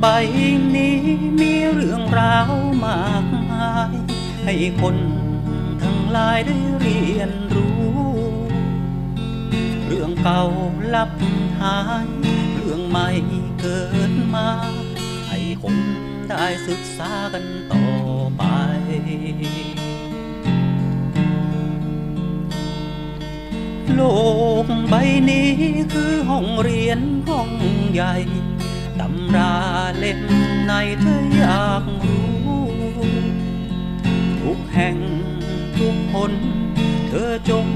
ใบนี้มีเรื่องราวมากมาย ให้คนทั้งหลายได้เรียนรู้ เรื่องเก่าลับหาย เรื่องใหม่เกิดมา ให้คนได้ศึกษากันต่อไปโลกใบนี้คือห้องเรียนห้องใหญ่ำราเล่มไหนเธออยากรู้ ทุกแห่งทุกคน เธอจง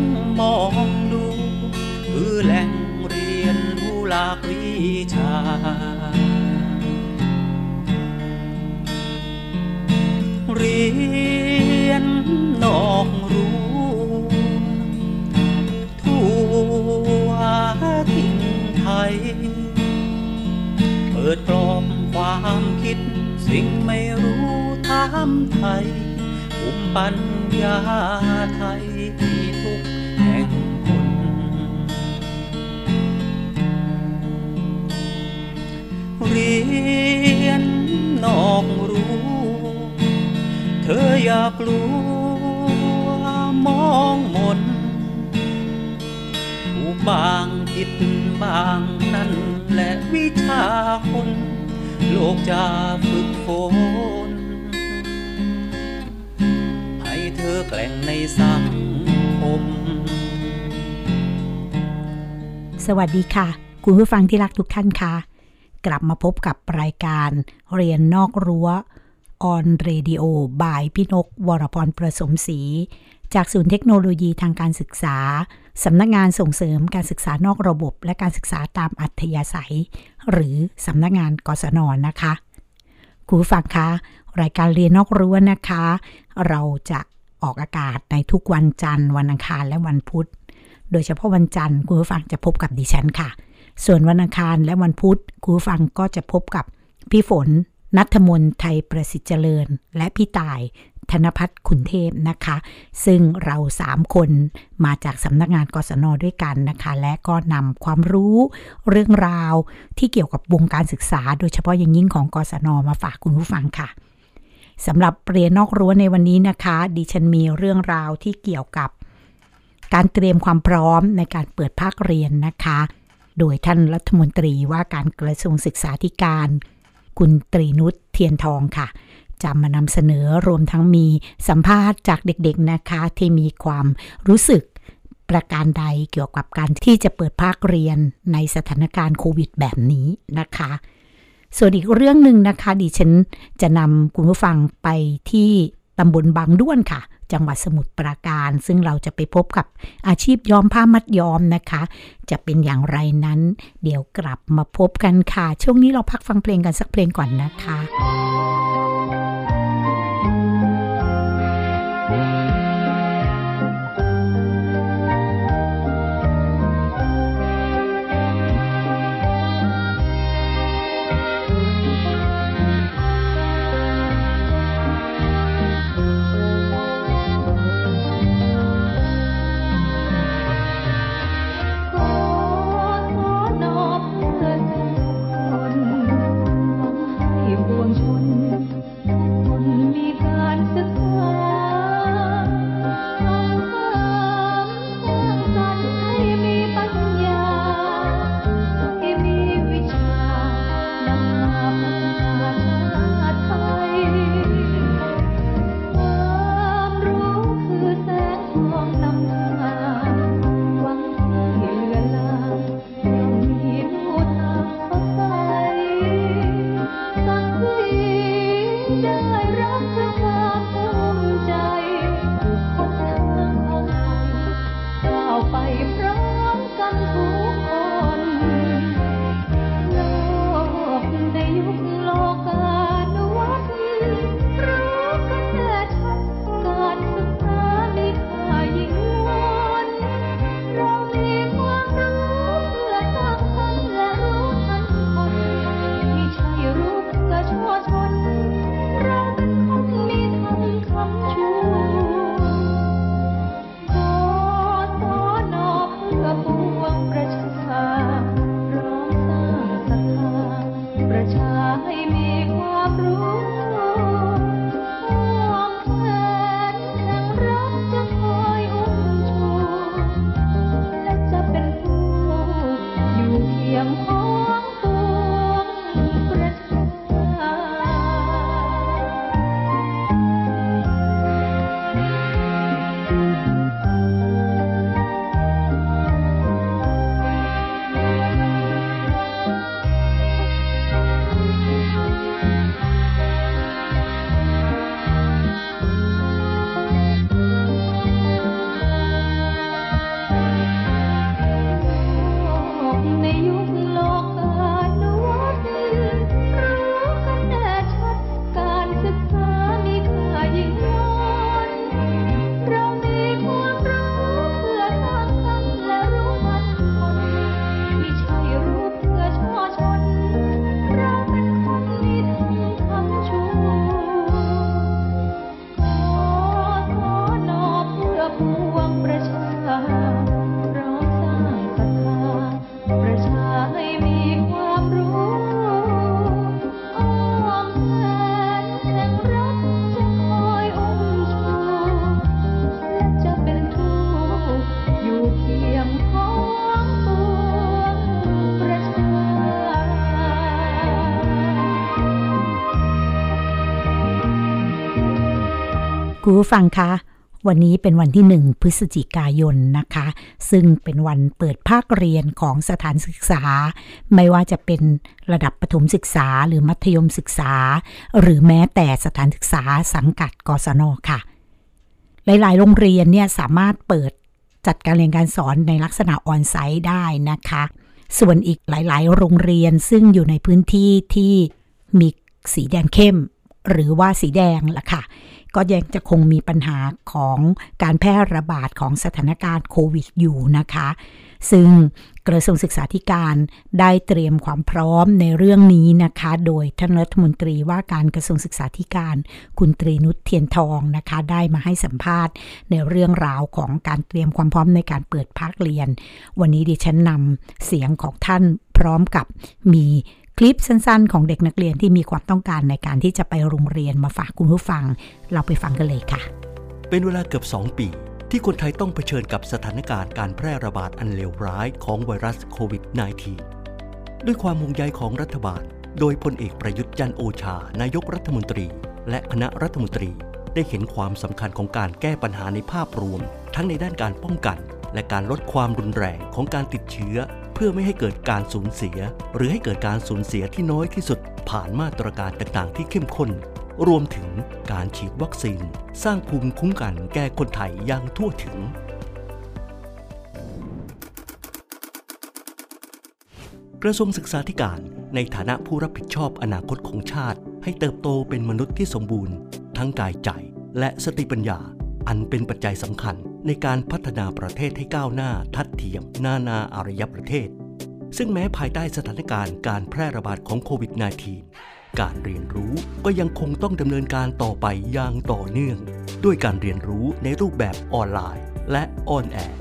มองดู คือแหล่งเรียนรู้หลากวิชาเรียนนอกรู้ทั่วถิ่นไทย ดกรอบความคิด สิ่งไม่รู้ถามไทยภูมิปัญญาไทยที่ทุกแห่งคนเรียนนอกรู้ เธออย่ากลัวมองมนถูกบางผิดบางนั่น และวิชาคน โลกจะฝึกฝน ให้เธอแกล่งในสังคม สวัสดีค่ะ คุณผู้ฟังที่รักทุกท่านค่ะ กลับมาพบกับรายการเรียนนอกรั้วออนเรดิโอบายพี่นก วรพรประสมศรี จากศูนย์เทคโนโลยีทางการศึกษา สำนักงานส่งเสริมการศึกษานอกระบบ และการศึกษาตามอัธยาศัย หรือสำนักงานกศนนะคะคุณฟังคะ รายการเรียนนอกรั้วนะคะ เราจะออกอากาศในทุกวันจันทร์ วันอังคารและวันพุธ โดยเฉพาะวันจันทร์คุณผู้ฟังจะพบกับดิฉันค่ะ ส่วนวันอังคารและวันพุธคุณผู้ฟังก็จะพบกับพี่ฝนนัทมนไทยประสิทธิ์เจริญ และพี่ตาย ธนพัฒน์ขุนเทพนะคะ ซึ่งเราสามคนมาจากสำนักงานกศนด้วยกันนะคะ และก็นำความรู้เรื่องราวที่เกี่ยวกับวงการศึกษา โดยเฉพาะอย่างยิ่งของกศนมาฝากคุณผู้ฟังค่ะสำหรับเรียนนอกรั้วในวันนี้นะคะ ดิฉันมีเรื่องราวที่เกี่ยวกับการเตรียมความพร้อมในการเปิดภาคเรียนนะคะ โดยท่านรัฐมนตรีว่าการกระทรวงศึกษาธิการ คุณตรีนุชเทียนทองค่ะ จะมานำเสนอรวมทั้งมีสัมภาษณ์จากเด็กๆนะคะ ที่มีความรู้สึกประการใดเกี่ยวกับการที่จะเปิดภาคเรียนในสถานการณ์โควิดแบบนี้นะคะ ส่วนอีกเรื่องหนึ่งนะคะดิฉันจะนำคุณผู้ฟังไปที่ตำบลบางด้วนค่ะ จังหวัดสมุทรปราการ ซึ่งเราจะไปพบกับอาชีพย้อมผ้ามัดย้อมนะคะ จะเป็นอย่างไรนั้น เดี๋ยวกลับมาพบกันค่ะ ช่วงนี้เราพักฟังเพลงกันสักเพลงก่อนนะคะ คุณผู้ฟังคะ วันนี้เป็นวันที่หนึ่งพฤศจิกายนนะคะ ซึ่งเป็นวันเปิดภาคเรียนของสถานศึกษา ไม่ว่าจะเป็นระดับประถมศึกษาหรือมัธยมศึกษา หรือแม้แต่สถานศึกษาสังกัดกศนค่ะ หลาย ๆ โรงเรียนเนี่ยสามารถเปิดจัดการเรียนการสอนในลักษณะออนไซต์ได้นะคะ ส่วนอีกหลาย ๆ โรงเรียนซึ่งอยู่ในพื้นที่ที่มีสีแดงเข้ม หรือว่าสีแดงล่ะค่ะ ก็ยังจะคงมีปัญหาของการแพร่ระบาดของสถานการณ์โควิดอยู่นะคะ ซึ่งกระทรวงศึกษาธิการได้เตรียมความพร้อมในเรื่องนี้นะคะ โดยท่านรัฐมนตรีว่าการกระทรวงศึกษาธิการ คุณตรีนุชเทียนทองนะคะ ได้มาให้สัมภาษณ์ในเรื่องราวของการเตรียมความพร้อมในการเปิดภาคเรียน วันนี้ดิฉันนำเสียงของท่านพร้อมกับมี คลิปสั้นๆ ของเด็กนักเรียนที่มีความต้องการในการที่จะไปโรงเรียนมาฝากคุณผู้ฟัง เราไปฟังกันเลยค่ะ เป็นเวลาเกือบ 2 ปี ที่คนไทยต้องเผชิญกับสถานการณ์การแพร่ระบาดอันเลวร้ายของไวรัสโควิด -19 ด้วยความห่วงใยของรัฐบาล โดยพลเอกประยุทธ์จันโอชา นายกรัฐมนตรี และคณะรัฐมนตรี ได้เห็นความสำคัญของการแก้ปัญหาในภาพรวม ทั้งในด้านการป้องกัน และการลดความรุนแรงของการติดเชื้อ พื่อไม่ให้เกิดการสูญเสีย หรือให้เกิดการสูญเสียที่น้อยที่สุดผ่านมาตรการต่างๆ ที่เข้มข้น รวมถึงการฉีดวัคซีน สร้างภูมิคุ้มกันแก่คนไทยอย่างทั่วถึง กระทรวงศึกษาธิการในฐานะผู้รับผิดชอบอนาคตของชาติ ให้เติบโตเป็นมนุษย์ที่สมบูรณ์ ทั้งกายใจและสติปัญญา อันเป็นปัจจัยสำคัญในการพัฒนาประเทศให้ก้าวหน้าทัดเทียม นานาอารยประเทศ ซึ่งแม้ภายใต้สถานการณ์การแพร่ระบาดของโควิด -19 การเรียนรู้ก็ยังคงต้องดำเนินการต่อไปอย่างต่อเนื่อง ด้วยการเรียนรู้ในรูปแบบออนไลน์ และออนแอร์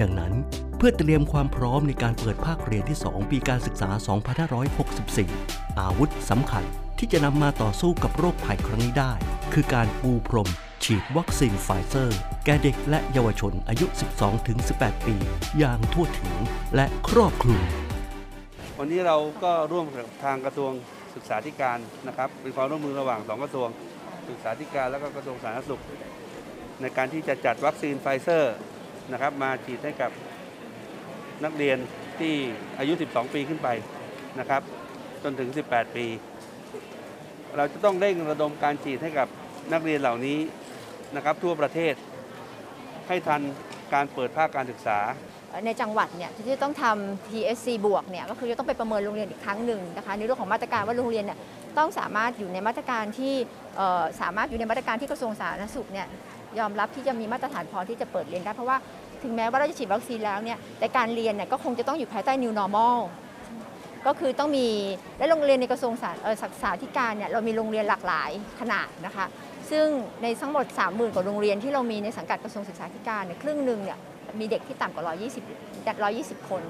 ดังนั้นเพื่อเตรียมความพร้อมในการเปิดภาคเรียนที่ 2 ปีการศึกษา 2564 อาวุธสำคัญที่จะนำมาต่อสู้กับโรคภัยครั้งนี้ได้ คือการปูพรม ฉีดวัคซีนไฟเซอร์ แก่เด็กและเยาวชนอายุ 12-18 ปี อย่างทั่วถึงและครอบคลุม วันนี้เราก็ร่วมกับทางกระทรวงศึกษาธิการนะครับเป็นความร่วมมือระหว่างสองกระทรวง ศึกษาธิการแล้วก็กระทรวงสาธารณสุข ในการที่จะจัดวัคซีนไฟเซอร์นะครับมาฉีดให้กับนักเรียนที่อายุ 12 ปีขึ้นไปนะครับ จนถึง 18 ปี เราจะต้องเร่งระดมการฉีดให้กับนักเรียนเหล่านี้ นะครับทั่วประเทศ ให้ทันการเปิดภาคการศึกษา ในจังหวัดเนี่ยที่จะต้องทำ TSC บวกเนี่ยก็คือจะต้องไปประเมินโรงเรียนอีกครั้งหนึ่งนะคะในเรื่องของมาตรการว่าโรงเรียนเนี่ยต้องสามารถอยู่ในมาตรการที่สามารถอยู่ในมาตรการที่กระทรวงสาธารณสุขเนี่ยยอมรับที่จะมีมาตรฐานพอที่จะเปิดเรียนได้เพราะว่าถึงแม้ว่าเราจะฉีดวัคซีนแล้วเนี่ยแต่การเรียนเนี่ยก็คงจะต้องอยู่ภายใต้ new normal ก็คือต้องมีและโรงเรียนในกระทรวงศึกษาธิการเนี่ยเรามีโรงเรียนหลากหลายขนาดนะคะ ซึ่งในทั้งหมด 30,000 กว่าโรงเรียนที่เรามีในสังกัดกระทรวงศึกษาธิการเนี่ยครึ่งหนึ่งเนี่ยมีเด็กที่ต่ำกว่า 120 120 คน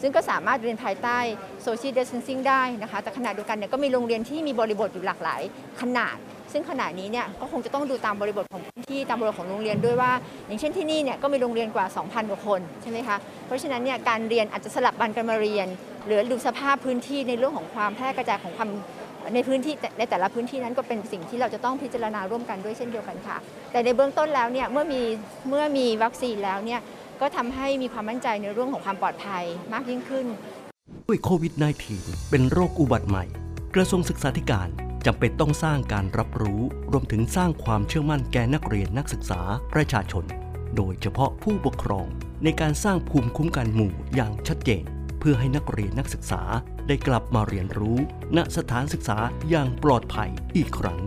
ซึ่งก็สามารถเรียนภายใต้ social distancing ได้นะคะ แต่ขณะเดียวกันเนี่ยก็มีโรงเรียนที่มีบริบทอยู่หลากหลายขนาด ซึ่งขณะนี้เนี่ยก็คงจะต้องดูตามบริบทของพื้นที่ตามบริบทของโรงเรียนด้วยว่า อย่างเช่นที่นี่เนี่ยก็มีโรงเรียนกว่า 2,000 กว่าคนใช่ไหมคะ เพราะฉะนั้นเนี่ยการเรียนอาจจะสลับวันกันมาเรียน หรือดูสภาพพื้นที่ในเรื่องของความแพร่กระจายของความ ในพื้นที่ในแต่ละพื้นที่นั้นก็เป็นสิ่งที่เราจะต้องพิจารณาร่วมกันด้วยเช่นเดียวกันค่ะ แต่ในเบื้องต้นแล้วเนี่ยเมื่อมีเมื่อมีวัคซีนแล้วเนี่ยก็ทำให้มีความมั่นใจในเรื่องของความปลอดภัยมากยิ่งขึ้น ด้วยโควิด -19 เป็นโรคอุบัติใหม่ กระทรวงศึกษาธิการจำเป็นต้องสร้างการรับรู้ รวมถึงสร้างความเชื่อมั่นแก่นักเรียนนักศึกษาประชาชน โดยเฉพาะผู้ปกครอง ในการสร้างภูมิคุ้มกันหมู่อย่างชัดเจน เพื่อให้นักเรียนนักศึกษา ได้กลับมาเรียนรู้ ณสถานศึกษาอย่างปลอดภัยอีกครั้ง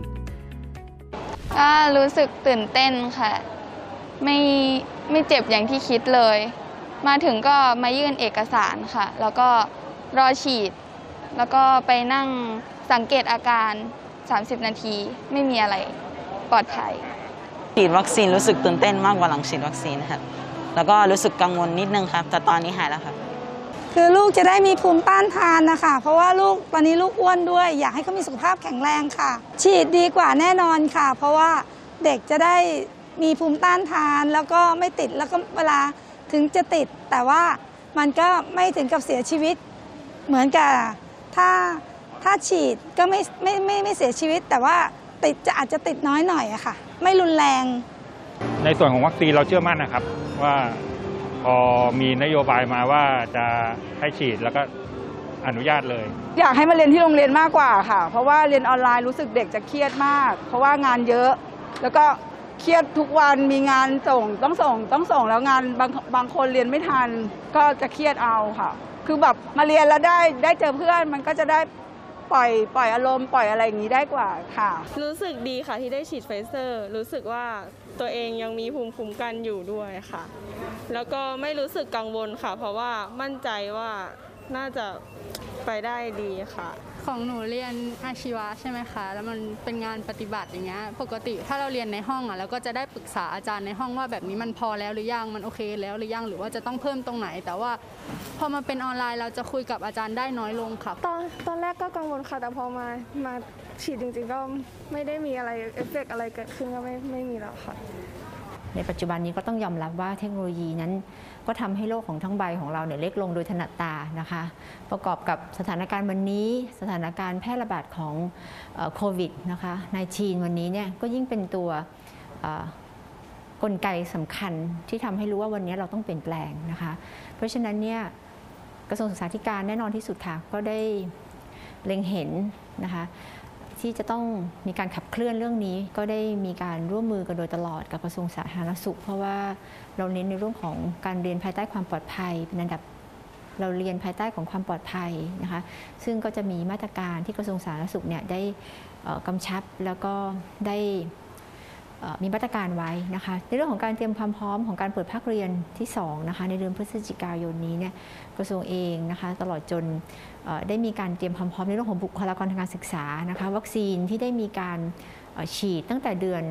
ก็รู้สึกตื่นเต้นค่ะ ไม่ไม่เจ็บอย่างที่คิดเลย มาถึงก็มายื่นเอกสารค่ะ แล้วก็รอฉีด แล้วก็ไปนั่งสังเกตอาการ 30 นาที ไม่มีอะไรปลอดภัยฉีดวัคซีนรู้สึกตื่นเต้นมากกว่าหลังฉีดวัคซีนครับแล้วก็รู้สึกกังวลนิดนึงครับ แต่ตอนนี้หายแล้วครับ คือลูกจะได้มีภูมิต้านทานนะคะ เพราะว่าลูกตอนนี้ลูกอ้วนด้วย อยากให้เขามีสุขภาพแข็งแรงค่ะ ฉีดดีกว่าแน่นอนค่ะ เพราะว่าเด็กจะได้มีภูมิต้านทานแล้วก็ไม่ติดแล้วก็เวลาถึงจะติด แต่ว่ามันก็ไม่ถึงกับเสียชีวิต เหมือนกับถ้าถ้าฉีดก็ไม่ไม่ไม่ไม่เสียชีวิต แต่ว่าติดจะอาจจะติดน้อยหน่อยอะค่ะ ไม่รุนแรง ในส่วนของวัคซีนเราเชื่อมั่นนะครับว่าพอมีนโยบายมาว่าจะ ให้ฉีดแล้วก็อนุญาตเลย อยากให้มาเรียนที่โรงเรียนมากกว่าค่ะ เพราะว่าเรียนออนไลน์รู้สึกเด็กจะเครียดมาก เพราะว่างานเยอะ แล้วก็เครียดทุกวันมีงานส่งต้องส่งต้องส่งแล้วงานบางบางคนเรียนไม่ทัน ก็จะเครียดเอาค่ะ คือแบบมาเรียนแล้วได้ได้เจอเพื่อนมันก็จะได้ปล่อยปล่อยอารมณ์ปล่อยอะไรอย่างนี้ได้กว่าค่ะ รู้สึกดีค่ะที่ได้ฉีดไฟเซอร์ รู้สึกว่า ตัวเองยังมีภูมิคุ้มกันอยู่ด้วยค่ะ แล้วก็ไม่รู้สึกกังวลค่ะ เพราะว่ามั่นใจว่าน่าจะไปได้ดีค่ะ ของหนูเรียนอาชีวะใช่ไหมคะ แล้วมันเป็นงานปฏิบัติอย่างเงี้ย ปกติถ้าเราเรียนในห้องอะเราก็จะได้ปรึกษาอาจารย์ในห้องว่าแบบนี้มันพอแล้วหรือยัง มันโอเคแล้วหรือยัง หรือว่าจะต้องเพิ่มตรงไหน แต่ว่าพอมาเป็นออนไลน์เราจะคุยกับอาจารย์ได้น้อยลงค่ะ ตอนตอนแรกก็กังวลค่ะ แต่พอมามา ฉีดจริงๆก็ไม่ได้มีอะไรเอฟเฟกต์อะไรเกิดขึ้นก็ไม่ไม่มีแล้วค่ะ ในปัจจุบันนี้ก็ต้องยอมรับว่าเทคโนโลยีนั้น ก็ทำให้โลกของทั้งใบของเราเนี่ยเล็กลงโดยถนัดตานะคะ ประกอบกับสถานการณ์วันนี้ สถานการณ์แพร่ระบาดของโควิดนะคะในจีนวันนี้เนี่ยก็ยิ่งเป็นตัวกลไกสำคัญที่ทำให้รู้ว่าวันนี้เราต้องเปลี่ยนแปลงนะคะ เพราะฉะนั้นเนี่ยกระทรวงศึกษาธิการแน่นอนที่สุดค่ะก็ได้เล็งเห็นนะคะ ที่จะต้องมีการขับเคลื่อนเรื่องนี้ ก็ได้มีการร่วมมือกันโดยตลอดกับกระทรวงสาธารณสุข เพราะว่าเราเน้นในเรื่องของการเรียนภายใต้ความปลอดภัยเป็นอันดับเราเรียนภายใต้ของความปลอดภัยนะคะซึ่งก็จะมีมาตรการที่กระทรวงสาธารณสุขเนี่ยได้กำชับแล้วก็ได้มีมาตรการไว้นะคะในเรื่องของการเตรียมความพร้อมของการเปิดภาคเรียนที่2นะคะในเดือนพฤศจิกายนนี้เนี่ยกระทรวงเองนะคะตลอดจน ได้มีการเตรียมความพร้อมในเรื่องของบุคลากรทางการศึกษานะคะวัคซีนที่ได้มีการฉีดตั้งแต่เดือน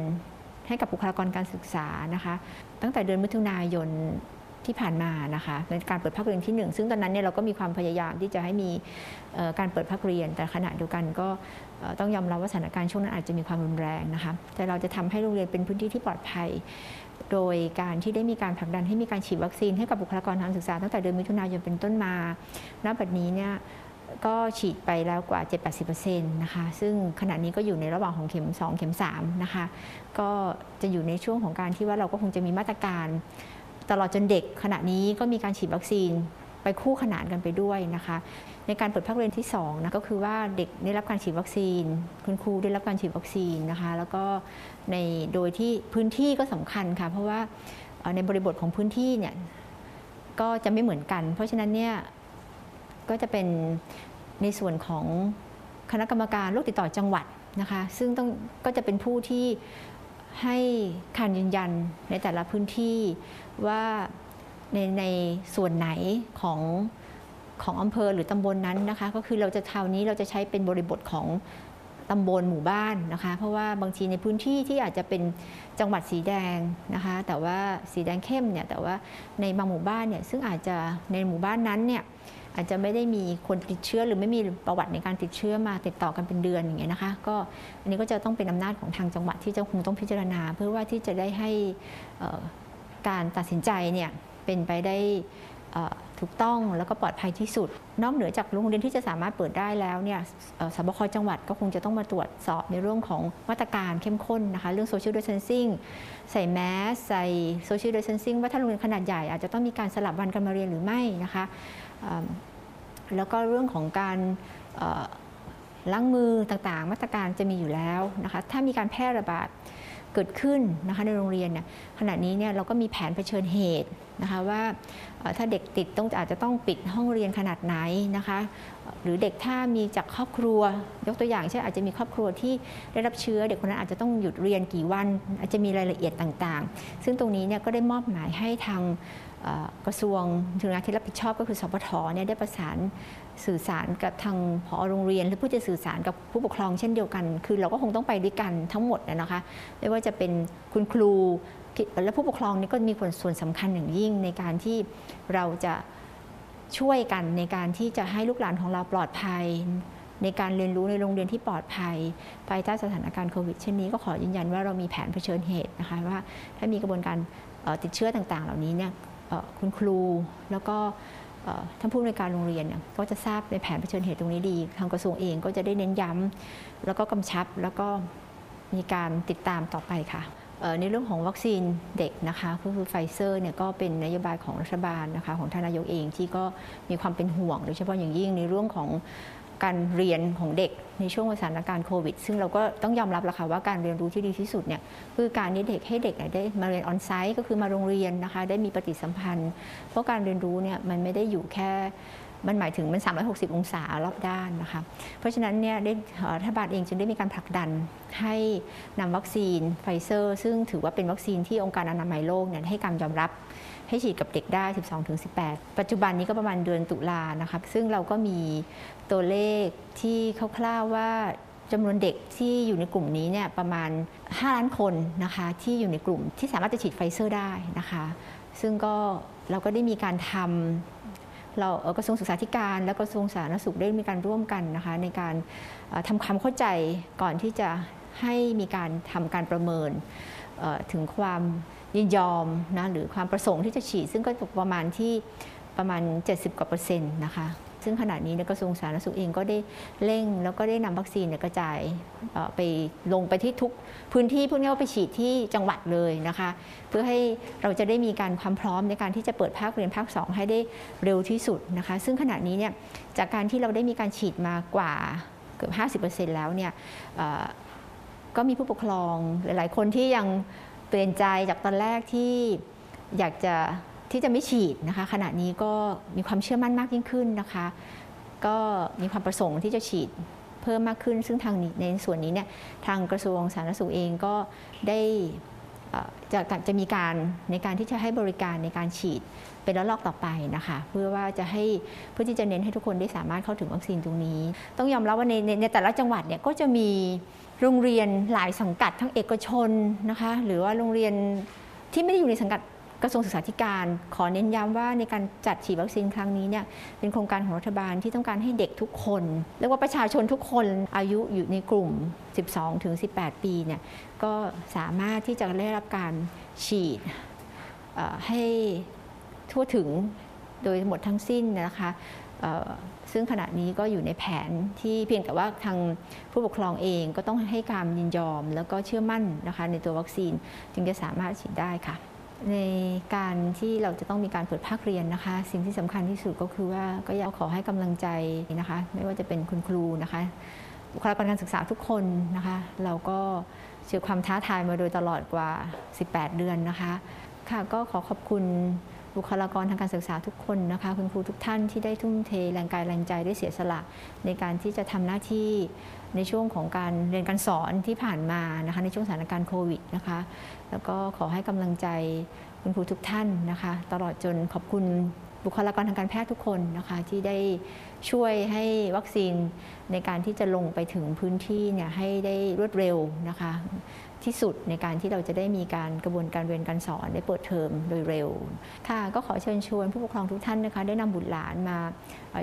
ให้กับบุคลากรการศึกษานะคะตั้งแต่เดือนมิถุนายนที่ผ่านมานะคะในการเปิดภาคเรียนที่ 1 ซึ่งตอนนั้นเนี่ยเราก็มีความพยายามที่จะให้มีการเปิดภาคเรียน แต่ขณะเดียวกันก็ต้องยอมรับว่าสถานการณ์ช่วงนั้นอาจจะมีความรุนแรงนะคะแต่เราจะทำให้โรงเรียนเป็นพื้นที่ที่ปลอดภัย โดยการที่ได้มีการผลักดันให้มีการฉีดวัคซีนให้กับบุคลากรทางศึกษาตั้งแต่เดือนมิถุนายนเป็นต้นมา ณ บัดนี้เนี่ย ก็ฉีดไปแล้วกว่า 7-80%นะคะ ซึ่งขณะนี้ก็อยู่ในระหว่างของเข็ม 2 เข็ม 3 นะคะ ก็จะอยู่ในช่วงของการที่ว่าเราก็คงจะมีมาตรการ ตลอดจนเด็กขณะนี้ก็มีการฉีดวัคซีนไปคู่ขนานกันไปด้วยนะคะ ในการเปิดภาคเรียนที่2นะก็คือว่าเด็กได้รับการฉีดวัคซีน คุณครูได้รับการฉีดวัคซีนนะคะ แล้วก็ในโดยที่พื้นที่ก็สำคัญค่ะ เพราะว่าในบริบทของพื้นที่เนี่ยก็จะไม่เหมือนกัน เพราะฉะนั้นเนี่ย ก็จะเป็นในส่วนของคณะกรรมการโรคติดต่อจังหวัดนะคะซึ่งต้องก็จะเป็นผู้ที่ให้การยืนยันในแต่ละพื้นที่ว่าในในส่วนไหนของของอำเภอหรือตำบลนนั้นนะคะ ก็คือเราจะคราวนี้เราจะใช้เป็นบริบทของตำบลหมู่บ้านนะคะ เพราะว่าบางทีในพื้นที่ที่อาจจะเป็นจังหวัดสีแดงนะคะ แต่ว่าสีแดงเข้มเนี่ยแต่ว่าในบางหมู่บ้านเนี่ยซึ่งอาจจะในหมู่บ้านนั้นเนี่ย อาจจะไม่ได้มีคนติดเชื้อ หรือไม่มีประวัติในการติดเชื้อมาติดต่อกันเป็นเดือนอย่างเงี้ยนะคะก็อันนี้ก็จะต้องเป็นอำนาจของทางจังหวัดที่จะคงต้องพิจารณา เพื่อว่าที่จะได้ให้การตัดสินใจเนี่ยเป็นไปได้ถูกต้องแล้วก็ปลอดภัยที่สุด นอกเหนือจากโรงเรียนที่จะสามารถเปิดได้แล้วเนี่ยสบคจังหวัดก็คงจะต้องมาตรวจสอบในเรื่องของมาตรการเข้มข้นนะคะ เรื่อง social distancing ใส่แมสใส่ social distancing ว่าถ้าโรงเรียนขนาดใหญ่อาจจะต้องมีการสลับวันกันมาเรียนหรือไม่นะคะ แล้วก็เรื่องของการล้างมือต่างๆ มาตรการจะมีอยู่แล้วนะคะถ้ามีการแพร่ระบาดเกิดขึ้นนะคะในโรงเรียนเนี่ยขณะนี้เนี่ยเราก็มีแผนเผชิญเหตุนะคะว่าถ้าเด็กติดต้องอาจจะต้องปิดห้องเรียนขนาดไหนนะคะหรือเด็กถ้ามีจากครอบครัวยกตัวอย่างเช่นอาจจะมีครอบครัวที่ได้รับเชื้อ เด็กคนนั้นอาจจะต้องหยุดเรียนกี่วัน อาจจะมีรายละเอียดต่างๆ ซึ่งตรงนี้เนี่ยก็ได้มอบหมายให้ทาง กระทรวงถึงงานที่รับผิดชอบก็คือสพทเนี่ยได้ประสานสื่อสารกับทางผอโรงเรียน หรือผู้จะสื่อสารกับผู้ปกครองเช่นเดียวกัน คือเราก็คงต้องไปด้วยกันทั้งหมดนะคะ ไม่ว่าจะเป็นคุณครูและผู้ปกครองนี่ก็มีส่วนสำคัญอย่างยิ่งในการที่เราจะช่วยกันในการที่จะให้ลูกหลานของเราปลอดภัย ในการเรียนรู้ในโรงเรียนที่ปลอดภัยภายใต้สถานการณ์โควิดเช่นนี้ก็ขอยืนยันว่าเรามีแผนเผชิญเหตุนะคะว่าถ้ามีกระบวนการติดเชื้อต่างๆ เหล่านี้เนี่ย คุณครู แล้วก็ท่านผู้ในการโรงเรียนเนี่ยก็จะทราบในแผนเผชิญเหตุตรงนี้ดี ทางกระทรวงเองก็จะได้เน้นย้ำแล้วก็กำชับแล้วก็มีการติดตามต่อไปค่ะในเรื่องของวัคซีนเด็กนะคะก็คือไฟเซอร์เนี่ยก็เป็นนโยบายของรัฐบาลนะคะของท่านนายกเองที่ก็มีความเป็นห่วงโดยเฉพาะอย่างยิ่งในเรื่องของ การเรียนของเด็กในช่วงสถานการณ์โควิด ซึ่งเราก็ต้องยอมรับแล้วค่ะว่าการเรียนรู้ที่ดีที่สุดเนี่ยคือการที่เด็กให้เด็กได้มาเรียน on-site ก็คือมาโรงเรียนนะคะได้มีปฏิสัมพันธ์ เพราะการเรียนรู้เนี่ยมันไม่ได้อยู่แค่มันหมายถึงมัน 360 องศารอบด้านนะคะ เพราะฉะนั้นเนี่ยรัฐบาลเองจึงได้มีการผลักดันให้นำวัคซีนไฟเซอร์ ซึ่งถือว่าเป็นวัคซีนที่องค์การอนามัยโลกเนี่ยให้การยอมรับ ให้ฉีดกับเด็กได้ 12-18 ปัจจุบันนี้ก็ประมาณเดือนตุลานะคะซึ่งเราก็มีตัวเลขที่คร่าวๆว่าจำนวนเด็กที่อยู่ในกลุ่มนี้เนี่ยประมาณ 5 ล้านคนนะคะที่อยู่ในกลุ่มที่สามารถจะฉีดไฟเซอร์ได้นะคะ ซึ่งก็เราก็ได้มีการทำเรากระทรวงศึกษาธิการ และกระทรวงสาธารณสุขได้มีการร่วมกันนะคะ ในการทำความเข้าใจก่อนที่จะให้มีการทำการประเมินถึงความ ยินยอมนะหรือความประสงค์ที่จะฉีด ซึ่งก็ประมาณที่ประมาณ 70 กว่าเปอร์เซ็นต์นะคะซึ่งขณะนี้กระทรวงสาธารณสุขเองก็ได้เร่ง แล้วก็ได้นำวัคซีนกระจายไปลงไปที่ทุกพื้นที่พวกนี้ไปฉีดที่จังหวัดเลยนะคะ เพื่อให้เราจะได้มีการความพร้อมในการที่จะเปิดภาคเรียนภาค 2 ให้ได้เร็วที่สุดนะคะ ซึ่งขณะนี้เนี่ยจากการที่เราได้มีการฉีดมากว่าเกือบ 50%แล้วเนี่ยก็มีผู้ปกครองหลาย ๆ คนที่ยัง เปลี่ยนใจจากตอนแรกที่อยากจะที่จะไม่ฉีดนะคะ ขณะนี้ก็มีความเชื่อมั่นมากยิ่งขึ้นนะคะ ก็มีความประสงค์ที่จะฉีดเพิ่มมากขึ้น ซึ่งทางในส่วนนี้เนี่ยทางกระทรวงสาธารณสุขเองก็ได้จะจะมีการในการที่จะให้บริการในการฉีดเป็นระลอกต่อไปนะคะ เพื่อว่าจะให้เพื่อที่จะเน้นให้ทุกคนได้สามารถเข้าถึงวัคซีนตรงนี้ ต้องยอมรับว่าในในแต่ละจังหวัดเนี่ยก็จะมี โรงเรียนหลายสังกัดทั้งเอกชนนะคะหรือว่าโรงเรียนที่ไม่ได้อยู่ในสังกัดกระทรวงศึกษาธิการ ขอเน้นย้ำว่าในการจัดฉีดวัคซีนครั้งนี้เนี่ยเป็นโครงการของรัฐบาลที่ต้องการให้เด็กทุกคนเรียกว่าประชาชนทุกคนอายุอยู่ในกลุ่ม 12ถึง18 ปีเนี่ยก็สามารถที่จะได้รับการฉีดให้ทั่วถึงโดยหมดทั้งสิ้นนะคะ ซึ่งขณะนี้ก็อยู่ในแผนที่เพียงแต่ว่าทางผู้ปกครองเองก็ต้องให้การยินยอม แล้วก็เชื่อมั่นนะคะในตัววัคซีนจึงจะสามารถฉีดได้ค่ะ ในการที่เราจะต้องมีการเปิดภาคเรียนนะคะ สิ่งที่สำคัญที่สุดก็คือว่าก็อยากขอให้กำลังใจนะคะ ไม่ว่าจะเป็นคุณครูนะคะบุคลากรการศึกษาทุกคนนะคะ เราก็เจอความท้าทายมาโดยตลอดกว่า 18 เดือนนะคะ ค่ะก็ขอขอบคุณ บุคลากรทางการศึกษาทุกคนนะคะ คุณครูทุกท่านที่ได้ทุ่มเทแรงกายแรงใจได้เสียสละ ในการที่จะทำหน้าที่ในช่วงของการเรียนการสอนที่ผ่านมานะคะ ในช่วงสถานการณ์โควิดนะคะ แล้วก็ขอให้กำลังใจคุณครูทุกท่านนะคะ ตลอดจนขอบคุณบุคลากรทางการแพทย์ทุกคนนะคะที่ได้ช่วยให้วัคซีนในการที่จะลงไปถึงพื้นที่เนี่ยให้ได้รวดเร็วนะคะ ที่สุดในการที่เราจะได้มีการกระบวนการเรียนการสอนได้เปิดเทอมโดยเร็ว ค่ะก็ขอเชิญชวนผู้ปกครองทุกท่านนะคะ ได้นำบุตรหลานมา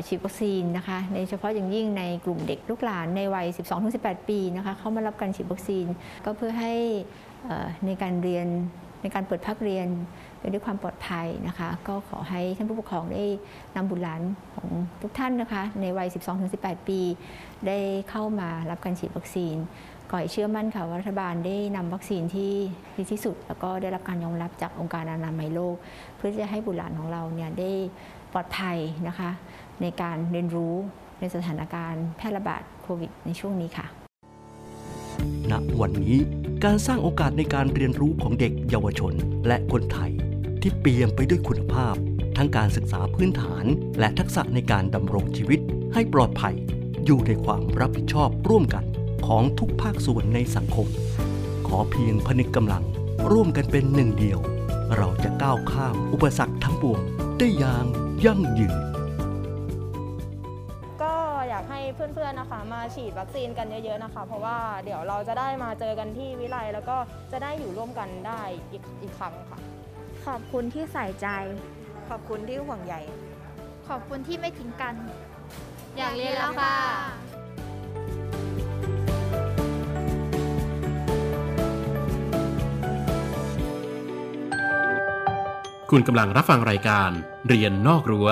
ฉีดวัคซีนนะคะในเฉพาะอย่างยิ่งในกลุ่มเด็กลูกหลานในวัย 12-18 ปีนะคะเข้ามารับการฉีดวัคซีน ก็เพื่อให้ในการเรียนในการเปิดภาคเรียนไปด้วยความปลอดภัยนะคะ ก็ขอให้ท่านผู้ปกครองได้นำบุตรหลานของทุกท่านนะคะ ในวัย 12-18 ปี ได้เข้ามารับการฉีดวัคซีน ขอให้เชื่อมั่นค่ะว่ารัฐบาลได้นำวัคซีนที่ดีที่สุด แล้วก็ได้รับการยอมรับจากองค์การอนามัยโลก เพื่อจะให้บุตรหลานของเราเนี่ยได้ปลอดภัยนะคะในการเรียนรู้ในสถานการณ์แพร่ระบาดโควิดในช่วงนี้ค่ะณวันนี้การสร้างโอกาสในการเรียนรู้ของเด็กเยาวชน และคนไทย ที่เปี่ยมไปด้วยคุณภาพ ทั้งการศึกษาพื้นฐาน และทักษะในการดำรงชีวิต ให้ปลอดภัย อยู่ในความรับผิดชอบร่วมกัน ของทุกภาคส่วนในสังคม ขอเพียงพนึกกำลัง ร่วมกันเป็นหนึ่งเดียว เราจะก้าวข้ามอุปสรรคทั้งปวงได้อย่างยั่งยืนก็อยากให้เพื่อนๆนะคะ มาฉีดวัคซีนกันเยอะๆนะคะ เพราะว่าเดี๋ยวเราจะได้มาเจอกันที่วิไลแล้วก็จะได้อยู่ร่วมกันได้อีกอีกครั้งค่ะ ขอบคุณที่ใส่ใจ ขอบคุณที่ห่วงใยขอบคุณที่ไม่ทิ้งกัน อยากเรียนแล้วค่ะ คุณกำลังรับฟังรายการ เรียนนอกรั้ว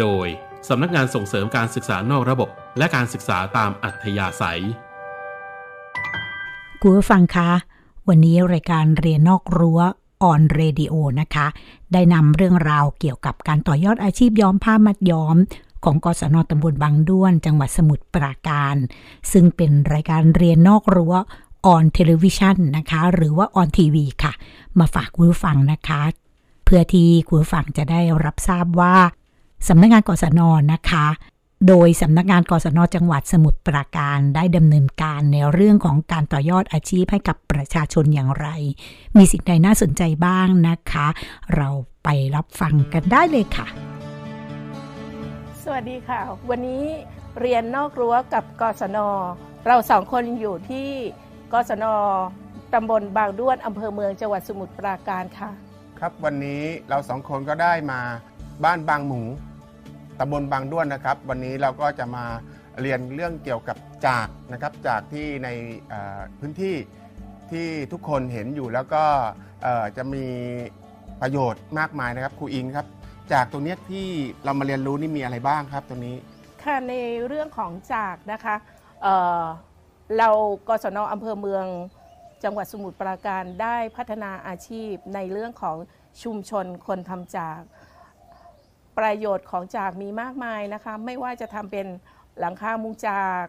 โดยสำนักงานส่งเสริมการศึกษานอกระบบ และการศึกษาตามอัธยาศัยคุณผู้ฟังคะ วันนี้รายการเรียนนอกรั้ว On Radio นะคะ ได้นำเรื่องราวเกี่ยวกับการต่อยอดอาชีพย้อมผ้ามัดย้อม ของกศนตำบลบางด้วน จังหวัดสมุทรปราการ ซึ่งเป็นรายการเรียนนอกรั้ว On Television นะคะ หรือว่า On TV ค่ะ มาฝากคุณผู้ฟังนะคะ เพื่อที่คุณผู้ฟังจะได้รับทราบว่าสำนักงานกศนนะคะ โดยสำนักงานกศนจังหวัดสมุทรปราการได้ดำเนินการในเรื่องของการต่อยอดอาชีพให้กับประชาชนอย่างไร มีสิ่งใดน่าสนใจบ้างนะคะ เราไปรับฟังกันได้เลยค่ะ สวัสดีค่ะ วันนี้เรียนนอกรั้วกับกศน เราสองคนอยู่ที่กศนตำบลบางด้วนอำเภอเมืองจังหวัดสมุทรปราการค่ะ ครับวันนี้เราสองคนก็ได้มาบ้านบางหมูตำบลบางด้วนนะครับ วันนี้เราก็จะมาเรียนเรื่องเกี่ยวกับจากนะครับจากที่ในพื้นที่ที่ทุกคนเห็นอยู่แล้วก็จะมีประโยชน์มากมายนะครับครูอิงครับ จากตรงเนี้ยที่เรามาเรียนรู้นี่มีอะไรบ้างครับตรงนี้ค่ะในเรื่องของจากนะคะเเรากศนอำเภอเมือง จังหวัดสมุทรปราการได้พัฒนาอาชีพในเรื่องของชุมชนคนทำจาก ประโยชน์ของจากมีมากมายนะคะ ไม่ว่าจะทำเป็นหลังคามุงจาก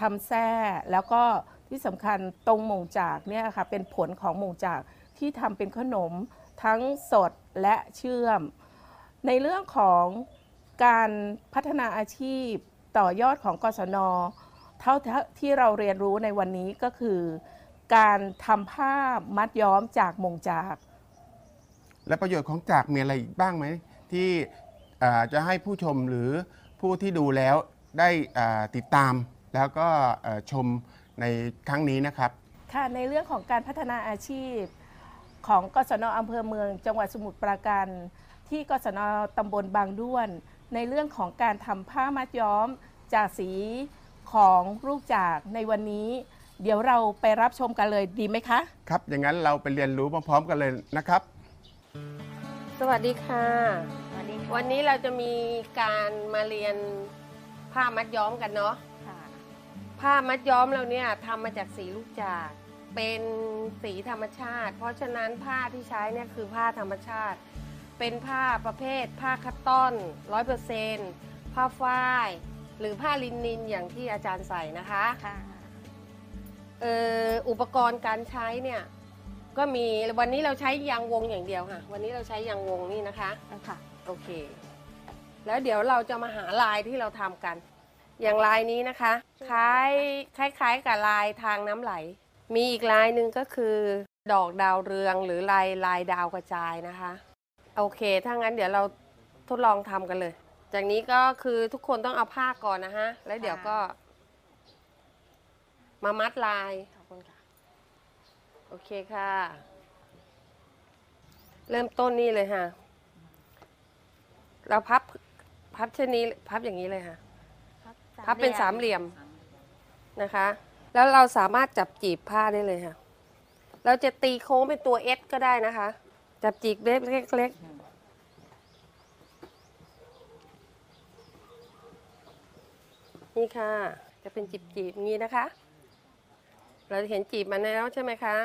ทำแส้แล้วก็ที่สำคัญตรงมงจากเนี่ยค่ะเป็นผลของมงจากที่ทำเป็นขนมทั้งสดและเชื่อม ในเรื่องของการพัฒนาอาชีพต่อยอดของกศนเท่าที่เราเรียนรู้ในวันนี้ก็คือ การทำผ้ามัดย้อมจากมงจาก และประโยชน์ของจากมีอะไรอีกบ้างไหมที่เอ่อจะให้ผู้ชมหรือผู้ที่ดูแล้วได้เอ่อติดตาม แล้วก็เอ่อชมในครั้งนี้นะครับ ค่ะในเรื่องของการพัฒนาอาชีพของกศนอำเภอเมือง จังหวัดสมุทรปราการที่กศนตำบลบางด้วน ในเรื่องของการทำผ้ามัดย้อมจากสีของลูกจากในวันนี้ เดี๋ยวเราไปรับชมกันเลยดีไหมคะ ครับ อย่างนั้นเราไปเรียนรู้พร้อมๆกันเลยนะครับ สวัสดีค่ะวันนี้เราจะมีการมาเรียนผ้ามัดย้อมกันเนาะผ้ามัดย้อมเราเนี่ยทำมาจากสีลูกจากเป็นสีธรรมชาติ เพราะฉะนั้นผ้าที่ใช้เนี่ยคือผ้าธรรมชาติ เป็นผ้าประเภท ผ้าคัตตอนร้อยเปอร์เซนผ้าฝ้าย หรือผ้าลินินอย่างที่อาจารย์ใส่นะคะ เอ่ออุปกรณ์การใช้เนี่ยก็มีวันนี้เราใช้ยางวงอย่างเดียวค่ะ วันนี้เราใช้ยางวงนี่นะคะค่ะโอเค แล้วเดี๋ยวเราจะมาหาลายที่เราทำกัน อย่างลายนี้นะคะคล้ายคล้ายๆกับลายทางน้ำไหล มีอีกลายหนึ่งก็คือ ดอกดาวเรืองหรือลายลายดาวกระจายนะคะ โอเค ถ้างั้นเดี๋ยวเราทดลองทำกันเลย จากนี้ก็คือทุกคนต้องเอาผ้าก่อนนะฮะแล้วเดี๋ยวก็ มามัดลาย ขอบคุณค่ะ โอเคค่ะ เริ่มต้นนี่เลยค่ะ เราพับพับเช่นนี้พับอย่างนี้เลยค่ะ พับเป็นสามเหลี่ยมนะคะ แล้วเราสามารถจับจีบผ้าได้เลยค่ะ เราจะตีโค้งเป็นตัวเอสก็ได้นะคะ จับจีบเล็กเล็กๆนี่ค่ะ จะเป็นจีบจีบๆอย่างนี้นะคะ เราเห็นจีบมันแล้วใช่ไหมคะ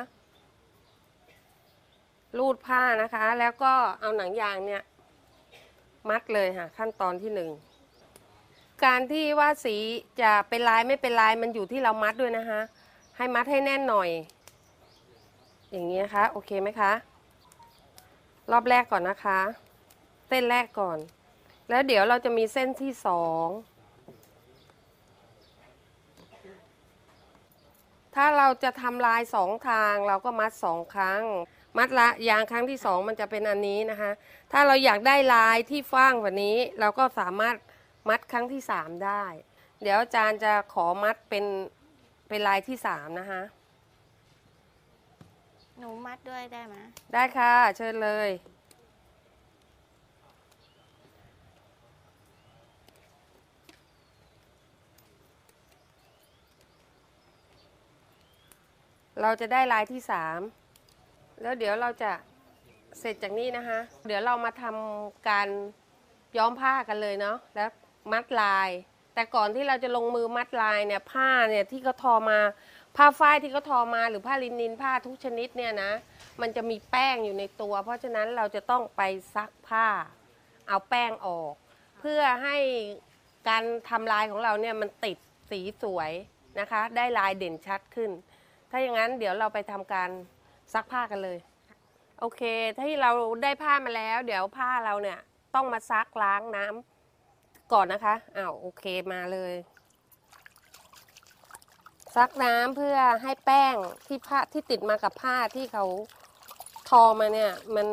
รูดผ้านะคะ แล้วก็เอาหนังยางเนี่ย มัดเลยค่ะ ขั้นตอนที่หนึ่งการที่ว่าสีจะเป็นลายไม่เป็นลายมันอยู่ที่เรามัดด้วยนะคะ ให้มัดให้แน่นหน่อย อย่างนี้นะคะโอเคไหมคะ รอบแรกก่อนนะคะ เส้นแรกก่อน แล้วเดี๋ยวเราจะมีเส้นที่สอง ถ้าเราจะทำลายสองทางเราก็มัดสองครั้ง มัดละยางครั้งที่สองมันจะเป็นอันนี้นะคะ ถ้าเราอยากได้ลายที่ฟ้างกว่านี้ เราก็สามารถมัดครั้งที่สามได้ เดี๋ยวอาจารย์จะขอมัดเป็นเป็นลายที่สามนะคะ หนูมัดด้วยได้ไหมได้ค่ะ เชิญเลย เราจะได้ลายที่สามแล้วเดี๋ยวเราจะเสร็จจากนี้นะคะ เดี๋ยวเรามาทำการย้อมผ้ากันเลยเนาะแล้วมัดลาย แต่ก่อนที่เราจะลงมือมัดลายเนี่ยผ้าเนี่ยที่เขาทอมาผ้าฝ้ายที่เขาทอมาหรือผ้าลินินผ้าทุกชนิดเนี่ยนะ มันจะมีแป้งอยู่ในตัว เพราะฉะนั้นเราจะต้องไปซักผ้า เอาแป้งออก เพื่อให้การทำลายของเราเนี่ยมันติดสีสวยนะคะ ได้ลายเด่นชัดขึ้น ถ้าอย่างนั้นเดี๋ยวเราไปทำการซักผ้ากันเลย โอเค ถ้าเราได้ผ้ามาแล้ว เดี๋ยวผ้าเราเนี่ยต้องมาซักล้างน้ำก่อนนะคะอ้าวโอเคมาเลย ซักน้ำเพื่อให้แป้งที่ผ้าที่ติดมากับผ้าที่เขาทอมาเนี่ย มัน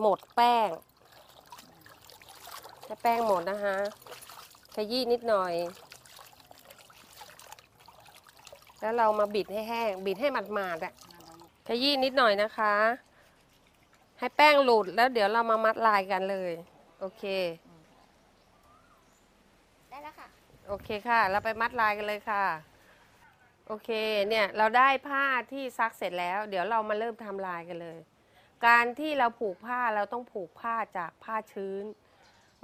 หมดแป้งให้แป้งหมดนะคะขยี้นิดหน่อย แล้วเรามาบิดให้แห้ง บิดให้หมาดๆอะขยี้นิดหน่อยนะคะ ให้แป้งหลุดแล้วเดี๋ยวเรามามัดลายกันเลย โอเค ได้แล้วค่ะ โอเคค่ะ เราไปมัดลายกันเลยค่ะ โอเค เนี่ยเราได้ผ้าที่ซักเสร็จแล้ว เดี๋ยวเรามาเริ่มทำลายกันเลย การที่เราผูกผ้าเราต้องผูกผ้าจากผ้าชื้น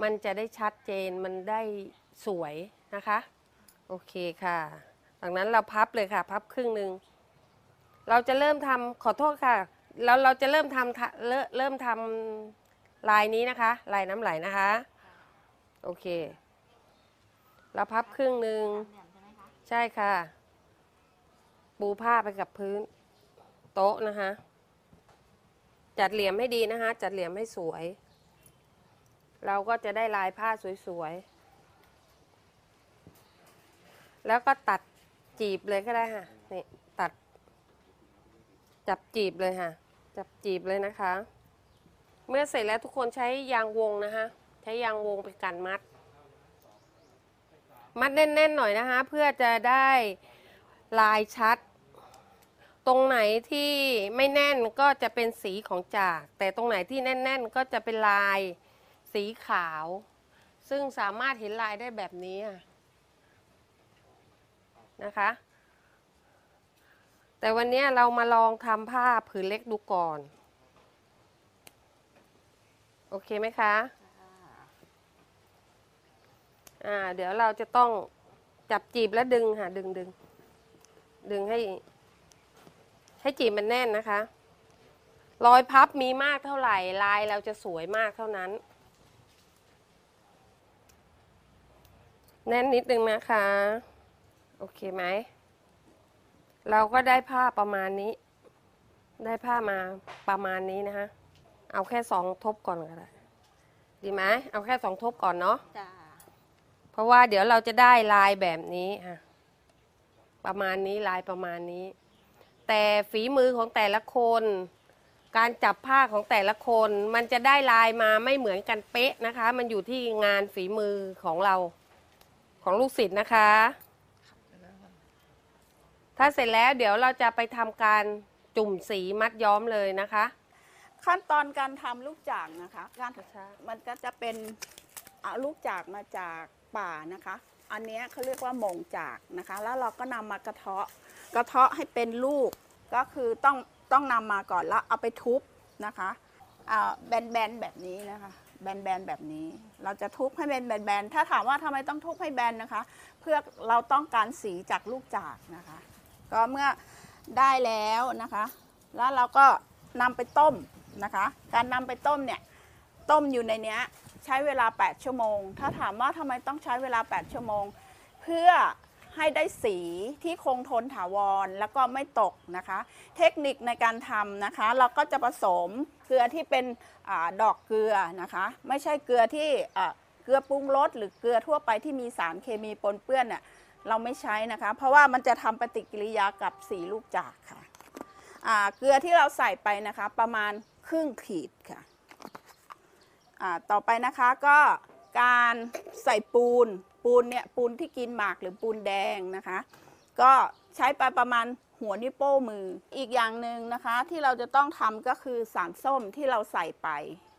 มันจะได้ชัดเจนมันได้สวยนะคะ โอเคค่ะ ดังนั้นเราพับเลยค่ะ พับครึ่งหนึ่งเราจะเริ่มทำขอโทษค่ะ แล้วเราจะเริ่มทำเริ่มเริ่มทำลายนี้นะคะ ลายน้ำไหลนะคะ โอเค เราพับครึ่งหนึ่งใช่ค่ะ ปูผ้าไปกับพื้น โต๊ะนะคะ จัดเหลี่ยมให้ดีนะคะ จัดเหลี่ยมให้สวย เราก็จะได้ลายผ้าสวยๆแล้วก็ตัด จีบเลยก็ได้ค่ะ นี่ตัด จับจีบเลยค่ะ จับจีบเลยนะคะ เมื่อเสร็จแล้วทุกคนใช้ยางวงนะคะ ใช้ยางวงเป็นการมัด มัดแน่นๆหน่อยนะคะ เพื่อจะได้ลายชัด ตรงไหนที่ไม่แน่นก็จะเป็นสีของจาก แต่ตรงไหนที่แน่น ๆ ก็จะเป็นลายสีขาว ซึ่งสามารถเห็นลายได้แบบนี้อะ นะคะ แต่วันนี้เรามาลองทำผ้าผืนเล็กดูก่อน โอเคไหมคะอ่าเดี๋ยวเราจะต้องจับจีบแล้วดึงค่ะ ดึงดึงดึงให้ ให้จีบมันแน่นนะคะ รอยพับมีมากเท่าไหร่ ลายเราจะสวยมากเท่านั้น แน่นนิดนึงนะคะ โอเคไหม เราก็ได้ผ้าประมาณนี้ ได้ผ้ามาประมาณนี้นะคะ เอาแค่สองทบก่อนก็ได้ดีไหมเอาแค่สองทบก่อนเนาะจ้าเพราะว่าเดี๋ยวเราจะได้ลายแบบนี้ค่ะประมาณนี้ลายประมาณนี้ แต่ฝีมือของแต่ละคน การจับผ้าของแต่ละคน มันจะได้ลายมาไม่เหมือนกันเป๊ะนะคะ มันอยู่ที่งานฝีมือของเราของลูกศิษย์นะคะ ถ้าเสร็จแล้วเดี๋ยวเราจะไปทำการจุ่มสีมัดย้อมเลยนะคะ ขั้นตอนการทำลูกจากนะคะการมันก็จะเป็นเอาลูกจากมาจากป่านะคะ อันเนี้ยเขาเรียกว่าหม่งจากนะคะ แล้วเราก็นำมากระเทาะ กระเทาะให้เป็นลูกก็คือต้องต้องนำมาก่อนแล้วเอาไปทุบนะคะอ่าแบนๆแบบนี้นะคะ แบนๆแบบนี้ เราจะทุบให้เป็นแบนๆถ้าถามว่าทำไมต้องทุบให้แบนนะคะ เพื่อเราต้องการสีจากลูกจากนะคะ ก็เมื่อได้แล้วนะคะ แล้วเราก็นำไปต้มนะคะ การนำไปต้มเนี่ย ต้มอยู่ในเนี้ยใช้เวลา 8 ชั่วโมง ถ้าถามว่าทำไมต้องใช้เวลา 8 ชั่วโมง เพื่อให้ได้สีที่คงทนถาวรแล้วก็ไม่ตกนะคะ เทคนิคในการทำนะคะ เราก็จะผสมเกลือที่เป็นอดอกเกลือนะคะ ไม่ใช่เกลือที่เกลือปรุงรสหรือเกลือทั่วไปที่มีสารเคมีปนเปื้อนเนี่ย เราไม่ใช้นะคะ เพราะว่ามันจะทำปฏิกิริยากับสีลูกจากค่ะเกลือที่เราใส่ไปนะคะ ประมาณครึ่งขีดค่ะต่อไปนะคะก็การใส่ปูนปูนเนี่ยปูนที่กินหมากหรือปูนแดงนะคะ ก็ใช้ไปประมาณหัวนิ้วโป้งมืออีกอย่างหนึ่งนะคะ ที่เราจะต้องทำก็คือสารส้มที่เราใส่ไป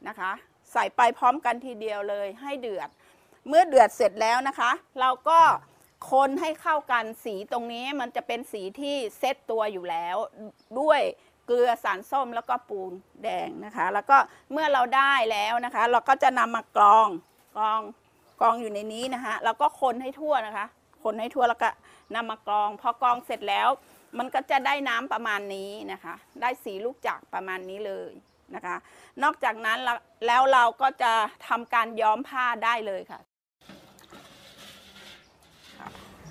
นะคะ ใส่ไปพร้อมกันทีเดียวเลยให้เดือด เมื่อเดือดเสร็จแล้วนะคะ เราก็ คนให้เข้ากันสีตรงนี้มันจะเป็นสีที่เซตตัวอยู่แล้ว ด้วยเกลือสารส้มแล้วก็ปูนแดงนะคะ แล้วก็เมื่อเราได้แล้วนะคะ เราก็จะนำมากรองกรองกรองอยู่ในนี้นะคะแล้วก็คนให้ทั่วนะคะ คนให้ทั่วแล้วก็นำมากรอง พอกรองเสร็จแล้ว มันก็จะได้น้ำประมาณนี้นะคะ ได้สีลูกจากประมาณนี้เลยนะคะ นอกจากนั้นแล้วเราก็จะทำการย้อมผ้าได้เลยค่ะ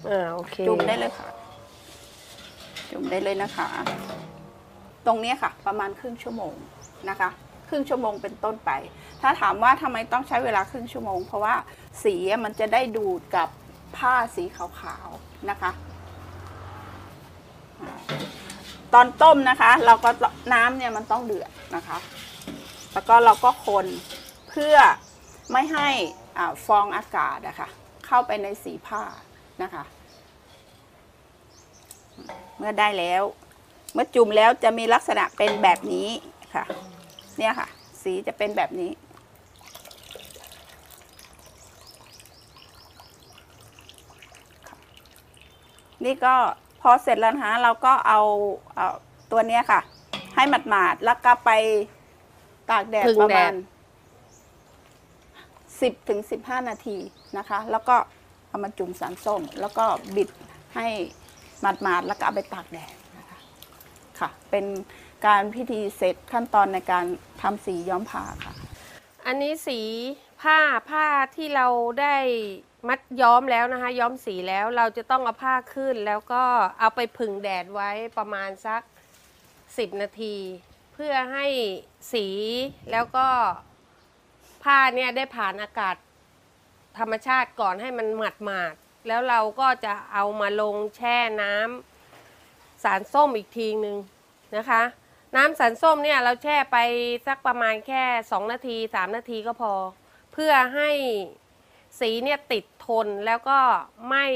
อ่าโอเคจุ่มได้เลยค่ะ จุ่มได้เลยนะคะ ตรงนี้ค่ะ ประมาณครึ่งชั่วโมงนะคะ ครึ่งชั่วโมงเป็นต้นไป ถ้าถามว่าทำไมต้องใช้เวลาครึ่งชั่วโมง เพราะว่าสีมันจะได้ดูดกับผ้าสีขาวๆนะคะ ตอนต้มนะคะ เราก็น้ำเนี่ยมันต้องเดือดนะคะ แล้วก็เราก็คนเพื่อไม่ให้อ่าฟองอากาศอะค่ะเข้าไปในสีผ้า นะคะ เมื่อได้แล้ว เมื่อจุ่มแล้วจะมีลักษณะเป็นแบบนี้ค่ะ เนี่ยค่ะ สีจะเป็นแบบนี้ นี่ก็พอเสร็จแล้วนะคะเราก็เอาเอาตัวเนี้ยค่ะ ให้หมาดๆแล้วก็ไปตากแดดพึ่งประแดมาด ณสิบถึงสิบห้านาทีนะคะ แล้วก็ เอามาจุ่มสารส้ม แล้วก็บิดให้หมาดๆแล้วก็เอาไปตากแดดนะคะค่ะ เป็นการพิธีเสร็จขั้นตอนในการทำสีย้อมผ้าค่ะ อันนี้สีผ้าผ้าที่เราได้มัดย้อมแล้วนะคะ ย้อมสีแล้วเราจะต้องเอาผ้าขึ้น แล้วก็เอาไปผึ่งแดดไว้ประมาณสัก 10 นาที เพื่อให้สีแล้วก็ผ้าเนี่ยได้ผ่านอากาศ ธรรมชาติก่อนให้มันหมาดหมาดๆแล้วเราก็จะเอามาลงแช่น้ำสารส้มอีกทีหนึ่งนะคะ น้ำสารส้มเนี่ยเราแช่ไปสักประมาณแค่ 2 นาที 3 นาทีก็พอ เพื่อให้สีเนี่ยติดทนแล้วก็ไม่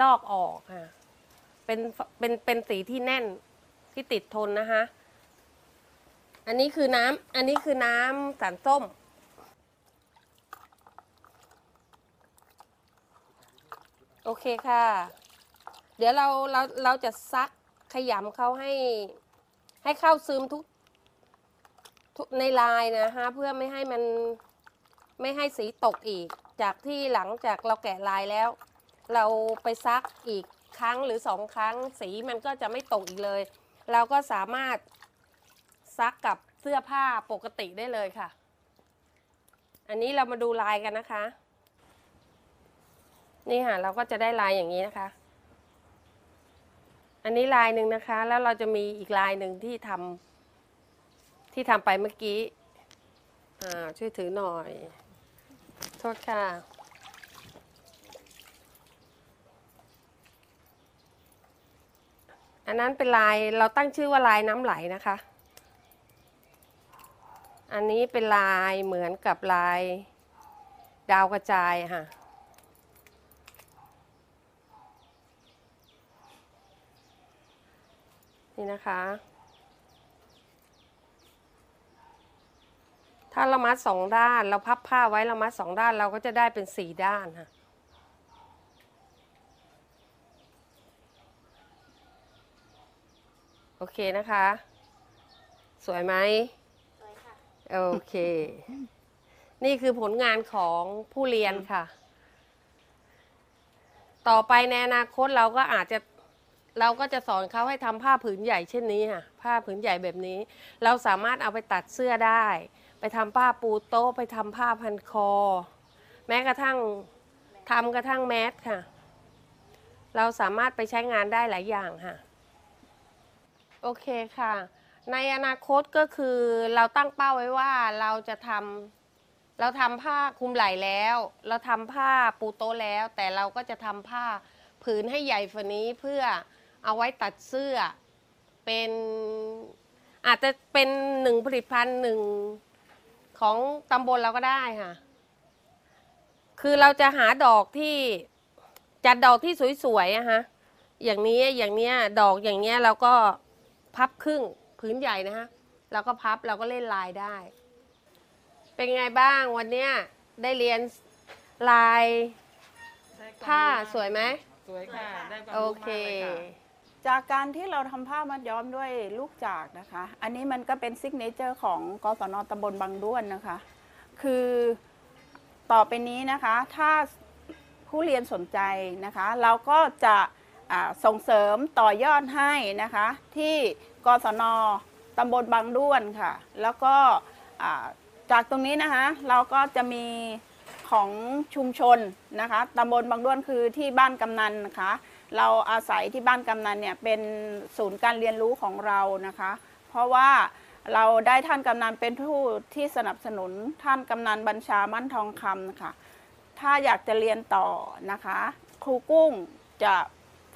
ลอกออกค่ะเป็นเป็นเป็นสีที่แน่นที่ติดทนนะคะ อันนี้คือน้ำอันนี้คือน้ำสารส้ม โอเคค่ะ เดี๋ยวเราเราเราจะซักขยำเขาให้ ให้เข้าซึมทุกทุกในลายนะคะเพื่อไม่ให้มันไม่ให้สีตกอีก จากที่หลังจากเราแกะลายแล้ว เราไปซักอีกครั้งหรือสองครั้ง สีมันก็จะไม่ตกอีกเลย เราก็สามารถซักกับเสื้อผ้าปกติได้เลยค่ะ อันนี้เรามาดูลายกันนะคะ นี่ค่ะเราก็จะได้ลายอย่างนี้นะคะ อันนี้ลายหนึ่งนะคะ แล้วเราจะมีอีกลายหนึ่งที่ทำที่ทำไปเมื่อกี้อ่าช่วยถือหน่อย โทษค่ะอันนั้นเป็นลายเราตั้งชื่อว่าลายน้ำไหลนะคะ อันนี้เป็นลายเหมือนกับลายดาวกระจายค่ะ นี่นะคะ ถ้าเรามัดสองด้าน เราพับผ้าไว้เรามัดสองด้านเราก็จะได้เป็นสี่ด้านค่ะโอเคนะคะ สวยไหมสวยค่ะ โอเค นี่คือผลงานของผู้เรียนค่ะ ต่อไปในอนาคตเราก็อาจจะ เราก็จะสอนเขาให้ทำผ้าผืนใหญ่เช่นนี้ค่ะผ้าผืนใหญ่แบบนี้ เราสามารถเอาไปตัดเสื้อได้ ไปทำผ้าปูโต๊ะไปทำผ้าพันคอ แม้กระทั่งทำกระทั่งแมสค่ะ เราสามารถไปใช้งานได้หลายอย่างค่ะ โอเคค่ะ ในอนาคตก็คือเราตั้งเป้าไว้ว่าเราจะทำเราทำผ้าคลุมไหล่แล้ว เราทำผ้าปูโต๊ะแล้ว แต่เราก็จะทำผ้าผืนให้ใหญ่ฝันนี้เพื่อ เอาไว้ตัดเสื้อ เป็นอาจจะเป็นหนึ่งผลิตภัณฑ์หนึ่งของตำบลเราก็ได้ค่ะ คือเราจะหาดอกที่จัดดอกที่สวยๆอะฮะ อย่างนี้อย่างเนี้ยดอกอย่างเนี้ยเราก็พับครึ่งผืนใหญ่นะฮะเราก็พับเราก็เล่นลายได้ เป็นไงบ้างวันเนี้ยได้เรียนลายผ้าสวยไหมสวยค่ะ ได้ความรู้โอเคมากเลยค่ะ จากการที่เราทำผ้ามัดย้อมด้วยลูกจากนะคะ อันนี้มันก็เป็น signature ของกศนตำบลบางด้วนนะคะ คือต่อไปนี้นะคะ ถ้าผู้เรียนสนใจนะคะ เราก็จะส่งเสริมต่อยอดให้นะคะ ที่กศนตำบลบางด้วนค่ะ แล้วก็จากตรงนี้นะคะ เราก็จะมีของชุมชนนะคะตำบลบางด้วนคือที่บ้านกำนันนะคะ เราอาศัยที่บ้านกำนันเนี่ยเป็นศูนย์การเรียนรู้ของเรานะคะ เพราะว่าเราได้ท่านกำนันเป็นผู้ที่สนับสนุนท่านกำนันบัญชามั่นทองคำนะคะถ้าอยากจะเรียนต่อนะคะ ครูกุ้งจะ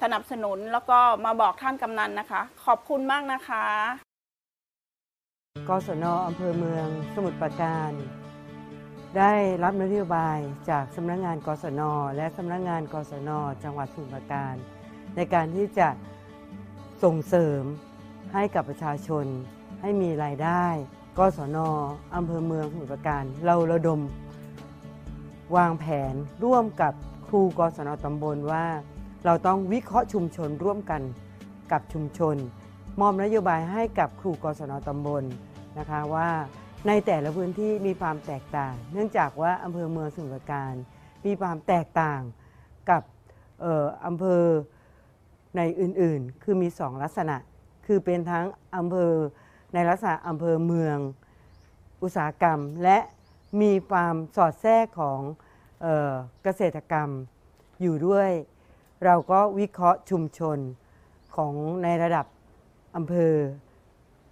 สนับสนุนแล้วก็มาบอกท่านกำนันนะคะ ขอบคุณมากนะคะ กศนอำเภอเมือง สมุทรปราการ ได้รับนโยบายจากสำนักงงานกศน และสำนักงงานกศน จังหวัดสมุทรปราการ ในการที่จะส่งเสริมให้กับประชาชน ให้มีรายได้กศนอำเภอเมืองสมุทรปราการ เราระดม วางแผนร่วมกับครูกศนตำบลว่า เราต้องวิเคราะห์ชุมชนร่วมกันกับชุมชน มอบนโยบายให้กับครูกศนตำบลนะคะว่า ในแต่ละพื้นที่มีความแตกต่าง เนื่องจากว่าอำเภอเมืองสมุทรปราการ มีความแตกต่างกับอำเภอในอื่นๆ คือมีสองลักษณะ คือเป็นทั้งอำเภอในลักษณะอำเภอเมืองอุตสาหกรรม และมีความสอดแทรกของเออเกษตรกรรมอยู่ด้วย เราก็วิเคราะห์ชุมชนของในระดับอำเภอ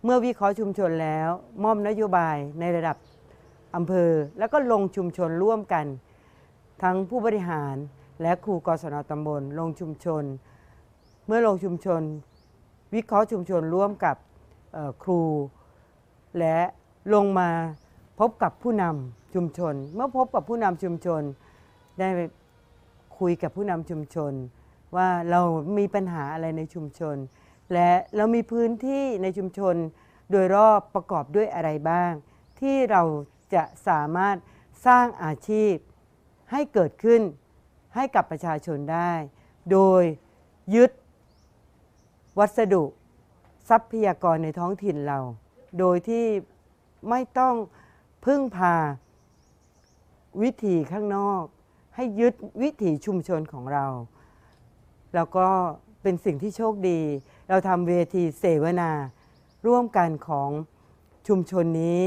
เมื่อวิเคราะห์ชุมชนแล้วมอบนโยบายในระดับอำเภอ แล้วก็ลงชุมชนร่วมกัน ทั้งผู้บริหารและครูกศนตำบล ลงชุมชน เมื่อลงชุมชน วิเคราะห์ชุมชนร่วมกับครู และลงมาพบกับผู้นำชุมชน เมื่อพบกับผู้นำชุมชน ได้คุยกับผู้นำชุมชน ว่าเรามีปัญหาอะไรในชุมชน และเรามีพื้นที่ในชุมชนโดยรอบประกอบด้วยอะไรบ้าง ที่เราจะสามารถสร้างอาชีพให้เกิดขึ้นให้กับประชาชนได้ โดยยึด วัสดุ ทรัพยากรในท้องถิ่นเรา โดยที่ไม่ต้องพึ่งพาวิถีข้างนอก ให้ยึดวิถีชุมชนของเรา แล้วก็เป็นสิ่งที่โชคดี เราทำเวทีเสวนา ร่วมกันของชุมชนนี้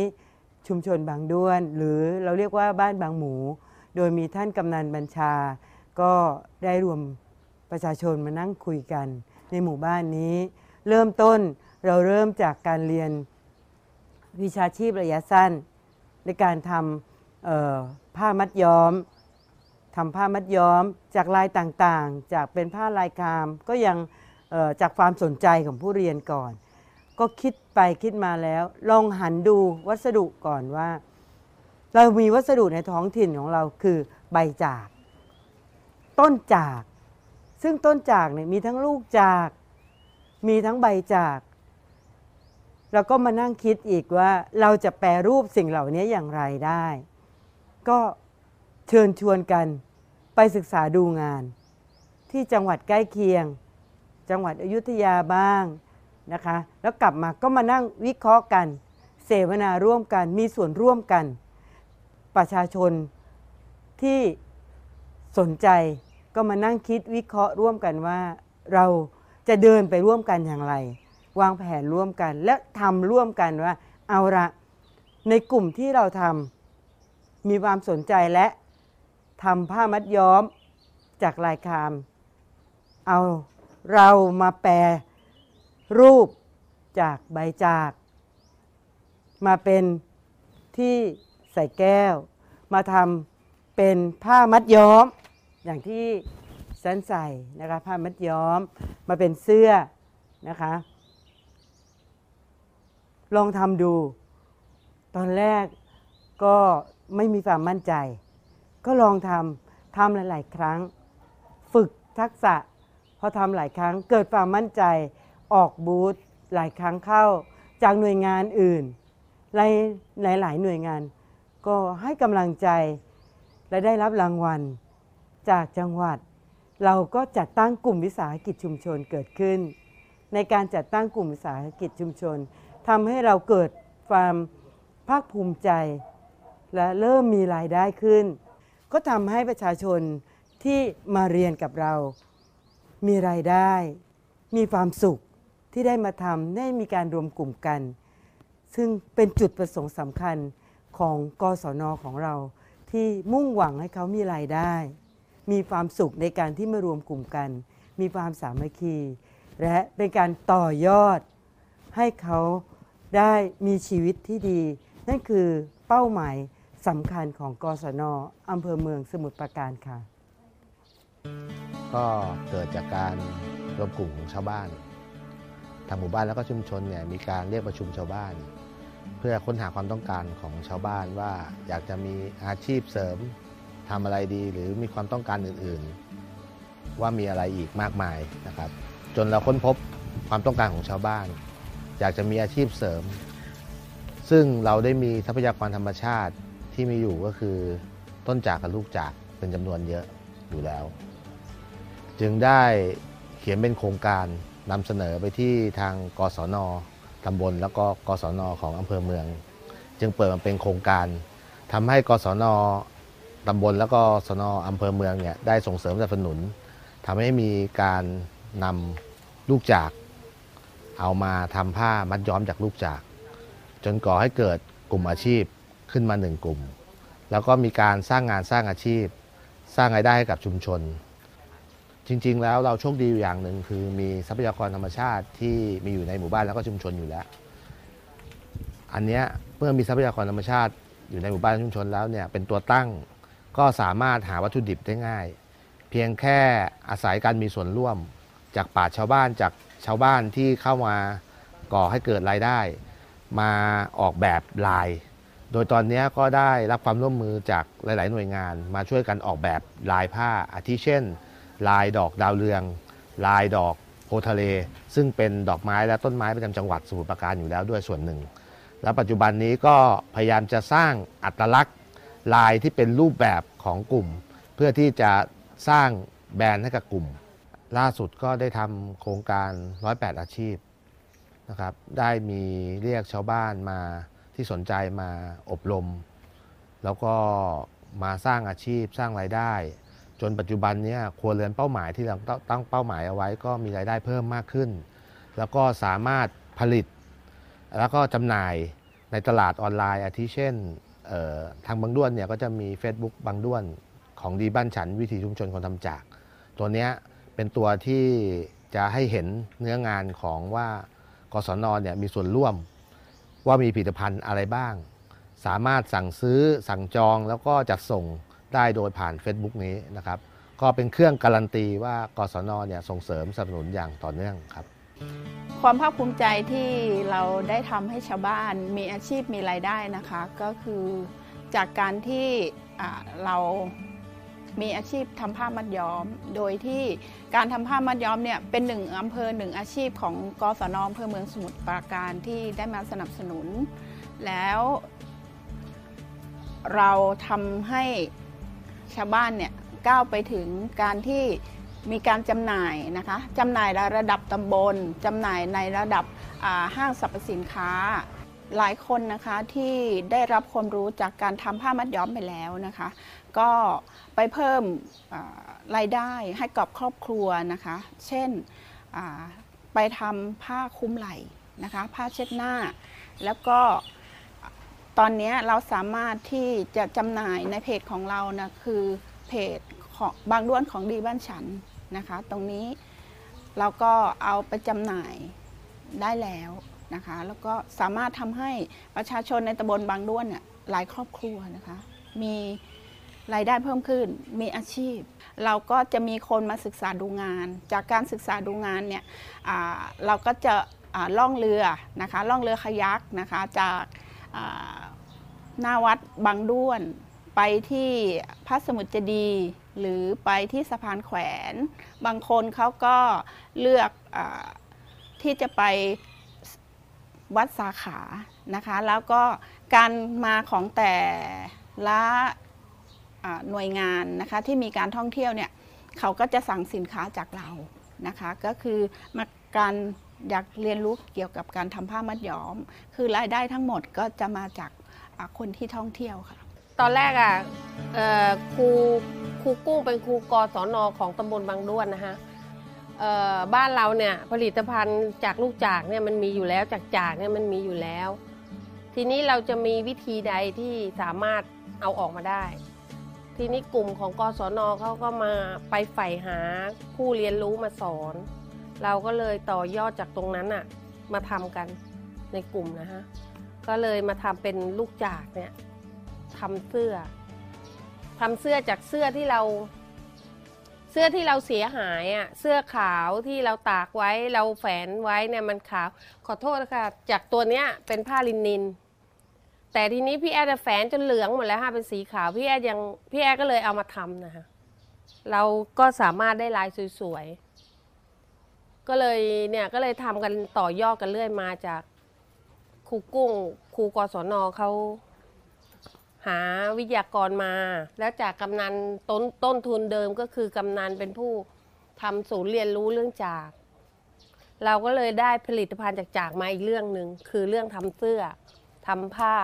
ชุมชนบางด้วน หรือเราเรียกว่าบ้านบางหมู โดยมีท่านกำนันบัญชา ก็ได้รวมประชาชนมานั่งคุยกัน ในหมู่บ้านนี้ เริ่มต้นเราเริ่มจากการเรียนวิชาชีพระยะสั้น ในการทำผ้ามัดย้อมทำผ้ามัดย้อมจากลายต่างๆ จากเป็นผ้าลายคามก็ยัง จากความสนใจของผู้เรียนก่อน ก็คิดไปคิดมาแล้ว ลองหันดูวัสดุก่อนว่า เรามีวัสดุในท้องถิ่นของเราคือใบจาก ต้นจาก ซึ่งต้นจากเนี่ยมีทั้งลูกจาก มีทั้งใบจากเราก็มานั่งคิดอีกว่าเราจะแปรรูปสิ่งเหล่านี้อย่างไรได้ ก็เชิญชวนกันไปศึกษาดูงาน ที่จังหวัดใกล้เคียง จังหวัดอยุธยาบ้างนะคะ แล้วกลับมาก็มานั่งวิเคราะห์กัน เสวนาร่วมกันมีส่วนร่วมกัน ประชาชนที่สนใจก็มานั่งคิดวิเคราะห์ร่วมกันว่า เราจะเดินไปร่วมกันอย่างไร วางแผนร่วมกัน และทำร่วมกันว่า เอาละในกลุ่มที่เราทำมีความสนใจและทำผ้ามัดย้อมจากลายคาม เอา เรามาแปรรูปจากใบจาก มาเป็นที่ใส่แก้ว มาทำเป็นผ้ามัดย้อม อย่างที่สันใส่นะคะผ้ามัดย้อม มาเป็นเสื้อนะคะ ลองทำดู ตอนแรกก็ไม่มีความมั่นใจ ก็ลองทำทำหลาย ๆ ครั้ง ฝึกทักษะ พอทำหลายครั้งเกิดความมั่นใจออกบูธหลายครั้งเข้าจากหน่วยงานอื่นหลายหลายหน่วยงาน ก็ให้กำลังใจและได้รับรางวัล จากจังหวัด เราก็จัดตั้งกลุ่มวิสาหกิจชุมชนเกิดขึ้น ในการจัดตั้งกลุ่มวิสาหกิจชุมชนทำให้เราเกิดความภาคภูมิใจ และเริ่มมีรายได้ขึ้น ก็ทำให้ประชาชนที่มาเรียนกับเรา มีรายได้ มีความสุขที่ได้มาทำได้มีการรวมกลุ่มกัน ซึ่งเป็นจุดประสงค์สำคัญของกศนของเราที่มุ่งหวังให้เขามีรายได้ มีความสุขในการที่มารวมกลุ่มกัน มีความสามัคคี และเป็นการต่อยอด ให้เขาได้มีชีวิตที่ดี นั่นคือเป้าหมายสำคัญของกศนอำเภอเมืองสมุทรปราการค่ะ ก็เกิดจากการรวมกลุ่มของชาวบ้าน ทางหมู่บ้านแล้วก็ชุมชนเนี่ยมีการเรียกประชุมชาวบ้าน เพื่อค้นหาความต้องการของชาวบ้านว่าอยากจะมีอาชีพเสริมทำอะไรดีหรือมีความต้องการอื่นๆ ว่ามีอะไรอีกมากมายนะครับ จนเราค้นพบความต้องการของชาวบ้าน อยากจะมีอาชีพเสริม ซึ่งเราได้มีทรัพยากรธรรมชาติที่มีอยู่ก็คือต้นจากกับลูกจากเป็นจำนวนเยอะอยู่แล้ว จึงได้เขียนเป็นโครงการนำเสนอไปที่ทางกศนตำบล แล้วก็กศนของอำเภอเมือง จึงเปิดมาเป็นโครงการทำให้กศนตำบลแล้วก็สนอำเภอเมืองเนี่ยได้ส่งเสริมสนับสนุนทำให้มีการนำลูกจาก เอามาทำผ้ามัดย้อมจากลูกจาก จนก่อให้เกิดกลุ่มอาชีพขึ้นมาหนึ่งกลุ่ม แล้วก็มีการสร้างงานสร้างอาชีพ สร้างรายได้ให้กับชุมชน จริง ๆ แล้วเราโชคดีอยู่อย่างหนึ่งคือมีทรัพยากรธรรมชาติที่มีอยู่ในหมู่บ้านแล้วก็ชุมชนอยู่แล้ว อันเนี้ยเมื่อมีทรัพยากรธรรมชาติอยู่ในหมู่บ้านชุมชนแล้วเนี่ยเป็นตัวตั้งก็สามารถหาวัตถุดิบได้ง่าย เพียงแค่อาศัยการมีส่วนร่วม จากป่าชาวบ้านจากชาวบ้านที่เข้ามาก่อให้เกิดรายได้ มาออกแบบลาย โดยตอนนี้ก็ได้รับความร่วมมือจากหลาย ๆ หน่วยงาน มาช่วยกันออกแบบลายผ้าอาทิเช่น ลายดอกดาวเรือง ลายดอกโพทะเล ซึ่งเป็นดอกไม้และต้นไม้ประจำจังหวัดสมุทรปราการอยู่แล้วด้วยส่วนหนึ่ง และปัจจุบันนี้ก็พยายามจะสร้างอัตลักษณ์ ลายที่เป็นรูปแบบของกลุ่ม เพื่อที่จะสร้างแบรนด์ให้กับกลุ่ม ล่าสุดก็ได้ทำโครงการ 108 อาชีพนะครับได้มีเรียกชาวบ้านมาที่สนใจมาอบรม แล้วก็มาสร้างอาชีพสร้างรายได้ จนปัจจุบันนี้ครัวเรือนเป้าหมายที่เราตั้งเป้าหมายเอาไว้ก็มีรายได้เพิ่มมากขึ้น แล้วก็สามารถผลิต แล้วก็จำหน่ายในตลาดออนไลน์อาทิเช่นทางบางด้วนเนี่ยก็จะมี Facebook บางด้วนของดีบ้านฉันวิถีชุมชนคนทำจาก ตัวนี้เป็นตัวที่จะให้เห็นเนื้องานของว่ากศนเนี่ยมีส่วนร่วมว่ามีผลิตภัณฑ์อะไรบ้าง สามารถสั่งซื้อสั่งจองแล้วก็จัดส่ง ได้โดยผ่าน Facebook นี้นะครับ ก็เป็นเครื่องการันตีว่ากศนเนี่ยส่งเสริมสนับสนุนอย่างต่อเนื่องครับ ความภาคภูมิใจที่เราได้ทำให้ชาวบ้านมีอาชีพมีรายได้นะคะ ก็คือจากการที่เรามีอาชีพทำผ้ามัดย้อม โดยที่การทำผ้ามัดย้อมเนี่ยเป็นหนึ่งอำเภอหนึ่งอาชีพของกศนอำเภอเมืองสมุทรปราการที่ได้มาสนับสนุน แล้วเราทำให้ ชาวบ้านเนี่ยก้าวไปถึงการที่มีการจำหน่ายนะคะจำหน่ายในระดับตำบลจำหน่ายในระดับห้างสรรพสินค้า หลายคนนะคะที่ได้รับความรู้จากการทำผ้ามัดย้อมไปแล้วนะคะ ก็ไปเพิ่มรายได้ให้กับครอบครัวนะคะ เช่นไปทำผ้าคลุมไหล่นะคะ ผ้าเช็ดหน้า แล้วก็ ตอนนี้เราสามารถที่จะจำหน่ายในเพจของเรานะคือเพจของบางด้วนของดีบ้านฉันนะคะ ตรงนี้เราก็เอาไปจำหน่ายได้แล้วนะคะ แล้วก็สามารถทำให้ประชาชนในตำบลบางด้วนเนี่ยหลายครอบครัวนะคะ มีรายได้เพิ่มขึ้น มีอาชีพ เราก็จะมีคนมาศึกษาดูงาน จากการศึกษาดูงานเนี่ยเราก็จะล่องเรือนะคะ ล่องเรือขยักนะคะ จาก หน้าวัดบางด้วน ไปที่พระสมุทรเจดีย์หรือไปที่สะพานแขวน บางคนเขาก็เลือกอที่จะไปวัดสาขานะคะ แล้วก็การมาของแต่ละหน่วยงานนะคะที่มีการท่องเที่ยวเนี่ยเขาก็จะสั่งสินค้าจากเรานะคะ ก็คือมาการอยากเรียนรู้เกี่ยวกับการทำผ้ามัดย้อม คือรายได้ทั้งหมดก็จะมาจาก คนที่ท่องเที่ยวค่ะ ตอนแรกอะครูครูกุ้งเป็นครูกศนของตำบลบางด้วนนะคะบ้านเราเนี่ยผลิตภัณฑ์จากลูกจากเนี่ยมันมีอยู่แล้วจากจากเนี่ยมันมีอยู่แล้ว ทีนี้เราจะมีวิธีใดที่สามารถเอาออกมาได้ ทีนี้กลุ่มของกศนเขาก็มาไปใฝ่หาผู้เรียนรู้มาสอน เราก็เลยต่อยอดจากตรงนั้นอะมาทำกันในกลุ่มนะฮะ ก็เลยมาทำเป็นลูกจากเนี่ยทำเสื้อทำเสื้อจากเสื้อที่เรา เสื้อที่เราเสียหายอะเสื้อขาวที่เราตากไว้เราแฝนไว้เนี่ยมันขาว ขอโทษนะคะจากตัวเนี้ยเป็นผ้าลินิน แต่ทีนี้พี่แอดจะแฝนจนเหลืองหมดแล้วค่ะเป็นสีขาวพี่แอดยังพี่แอดก็เลยเอามาทำนะคะเราก็สามารถได้ลายสวยๆก็เลยเนี่ยก็เลยทำกันต่อยอดกันเรื่อยมาจาก ครูกุ้งครูกศนเขาหาวิทยากรมา แล้วจากกำนันต้นต้นทุนเดิมก็คือกำนันเป็นผู้ทำศูนย์เรียนรู้เรื่องจาก เราก็เลยได้ผลิตภัณฑ์จากจากมาอีกเรื่องหนึ่งคือเรื่องทำเสื้อทำผ้า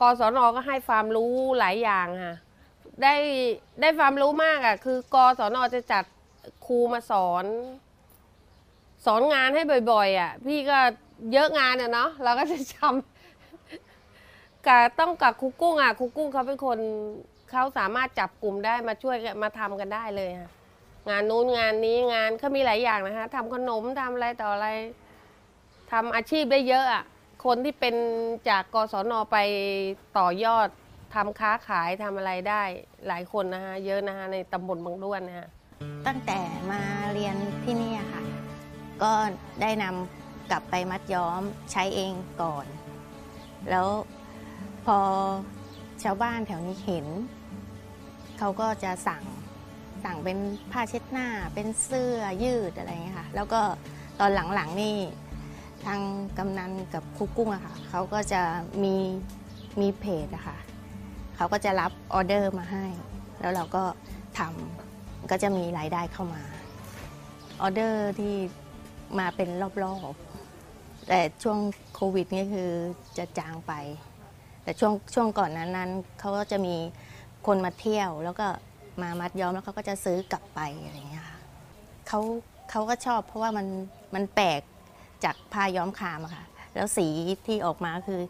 กศนก็ให้ความรู้หลายอย่างค่ะได้ได้ความรู้มากอะคือกศนจะจัดครูมาสอน สอนงานให้บ่อยๆอะ พี่ก็ เยอะงานอะเนาะเราก็จะจำกับต้องกับครูกุ้งอะครูกุ้งเขาเป็นคนเขาสามารถจับกลุ่มได้มาช่วยมาทำกันได้เลยค่ะงานนู้นงานนี้งานเขามีหลายอย่างนะคะทำขนมทำอะไรต่ออะไรทำอาชีพได้เยอะอะคนที่เป็นจากกศนไปต่อยอดทำค้าขายทำอะไรได้หลายคนนะคะเยอะนะคะในตำบลบางด้วนนะคะตั้งแต่มาเรียนที่นี่ค่ะ ก็ได้นำ กลับไปมัดย้อมใช้เองก่อน แล้วพอชาวบ้านแถวนี้เห็น เขาก็จะสั่งสั่งเป็นผ้าเช็ดหน้า เป็นเสื้อยืดอะไรเงี้ยค่ะ แล้วก็ตอนหลังๆนี่ทางกำนันกับครูกุ้งอะค่ะ เขาก็จะมีมีเพจอะค่ะ เขาก็จะรับออเดอร์มาให้ แล้วเราก็ทำก็จะมีรายได้เข้ามา ออเดอร์ที่มาเป็นรอบๆ แต่ช่วงโควิดนี่คือจะจางไป แต่ช่วงช่วงก่อนนั้นนั้นเขาก็จะมีคนมาเที่ยว แล้วก็มามัดย้อมแล้วเขาก็จะซื้อกลับไปอะไรอย่างเงี้ยค่ะเขาเขาก็ชอบเพราะว่ามันมันแปลกจากผ้าย้อมคามอะค่ะ แล้วสีที่ออกมาคือ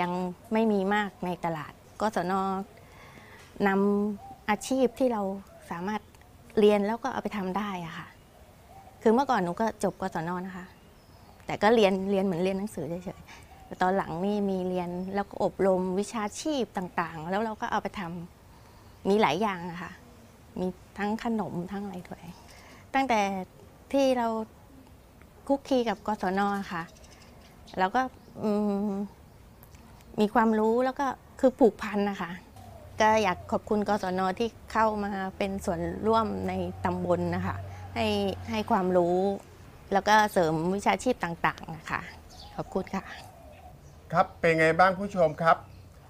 ยังไม่มีมากในตลาดก็สนนำอาชีพที่เราสามารถเรียนแล้วก็เอาไปทำได้อะค่ะ คือเมื่อก่อนหนูก็จบกศนนะคะ แต่ก็เรียนเรียนเหมือนเรียนหนังสือเฉยๆแต่ตอนหลังนี่มีเรียนแล้วก็อบรมวิชาชีพต่างๆ แล้วเราก็เอาไปทำมีหลายอย่างอะค่ะ มีทั้งขนมทั้งอะไรด้วย ตั้งแต่ที่เราคุกคีกับกศนค่ะ แล้วก็มมีความรู้แล้วก็คือผูกพันนะคะ ก็อยากขอบคุณกศนที่เข้ามาเป็นส่วนร่วมในตำบลนะคะ ให้ให้ความรู้ แล้วก็เสริมวิชาชีพต่างๆนะคะขอบคุณค่ะ ครับเป็นไงบ้างผู้ชมครับ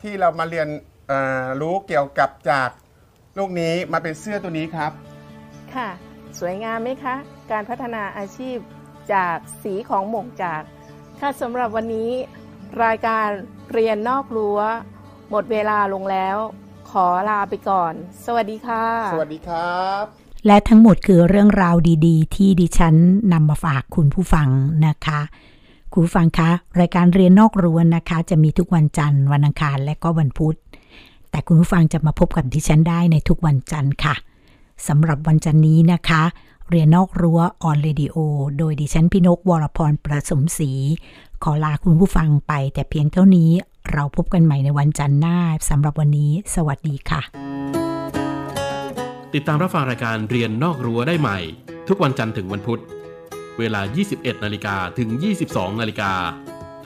ที่เรามาเรียนเอ่อรู้เกี่ยวกับจากลูกนี้มาเป็นเสื้อตัวนี้ครับ ค่ะ สวยงามไหมคะ การพัฒนาอาชีพจากสีของหมกจาก ค่ะสำหรับวันนี้ รายการเรียนนอกรั้ว หมดเวลาลงแล้ว ขอลาไปก่อน สวัสดีค่ะ สวัสดีครับ และทั้งหมดคือเรื่องราวดีๆ ที่ดิฉันนำมาฝากคุณผู้ฟังนะคะคุณผู้ฟังคะรายการเรียนนอกรั้วนะคะ จะมีทุกวันจันทร์วันอังคารและก็วันพุธ แต่คุณผู้ฟังจะมาพบกับดิฉันได้ในทุกวันจันทร์ค่ะสำหรับวันจันทร์นี้นะคะ เรียนนอกรั้ว On Radio โดยดิฉันพี่นกวรพรประสมศรีขอลาคุณผู้ฟังไป แต่เพียงเท่านี้เราพบกันใหม่ในวันจันทร์หน้าสำหรับวันนี้ สวัสดีค่ะ ติดตามรับฟังรายการเรียนนอกรั้วได้ใหม่ ทุกวันจันทร์ถึงวันพุธ เวลา 21 นาฬิกาถึง 22 นาฬิกา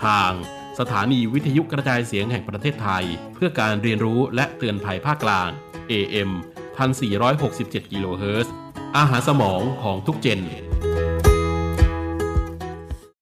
ทางสถานีวิทยุกระจายเสียงแห่งประเทศไทย เพื่อการเรียนรู้และเตือนภัยภาคกลาง AM 1467 กิโลเฮิรตซ์อาหารสมองของทุกเจน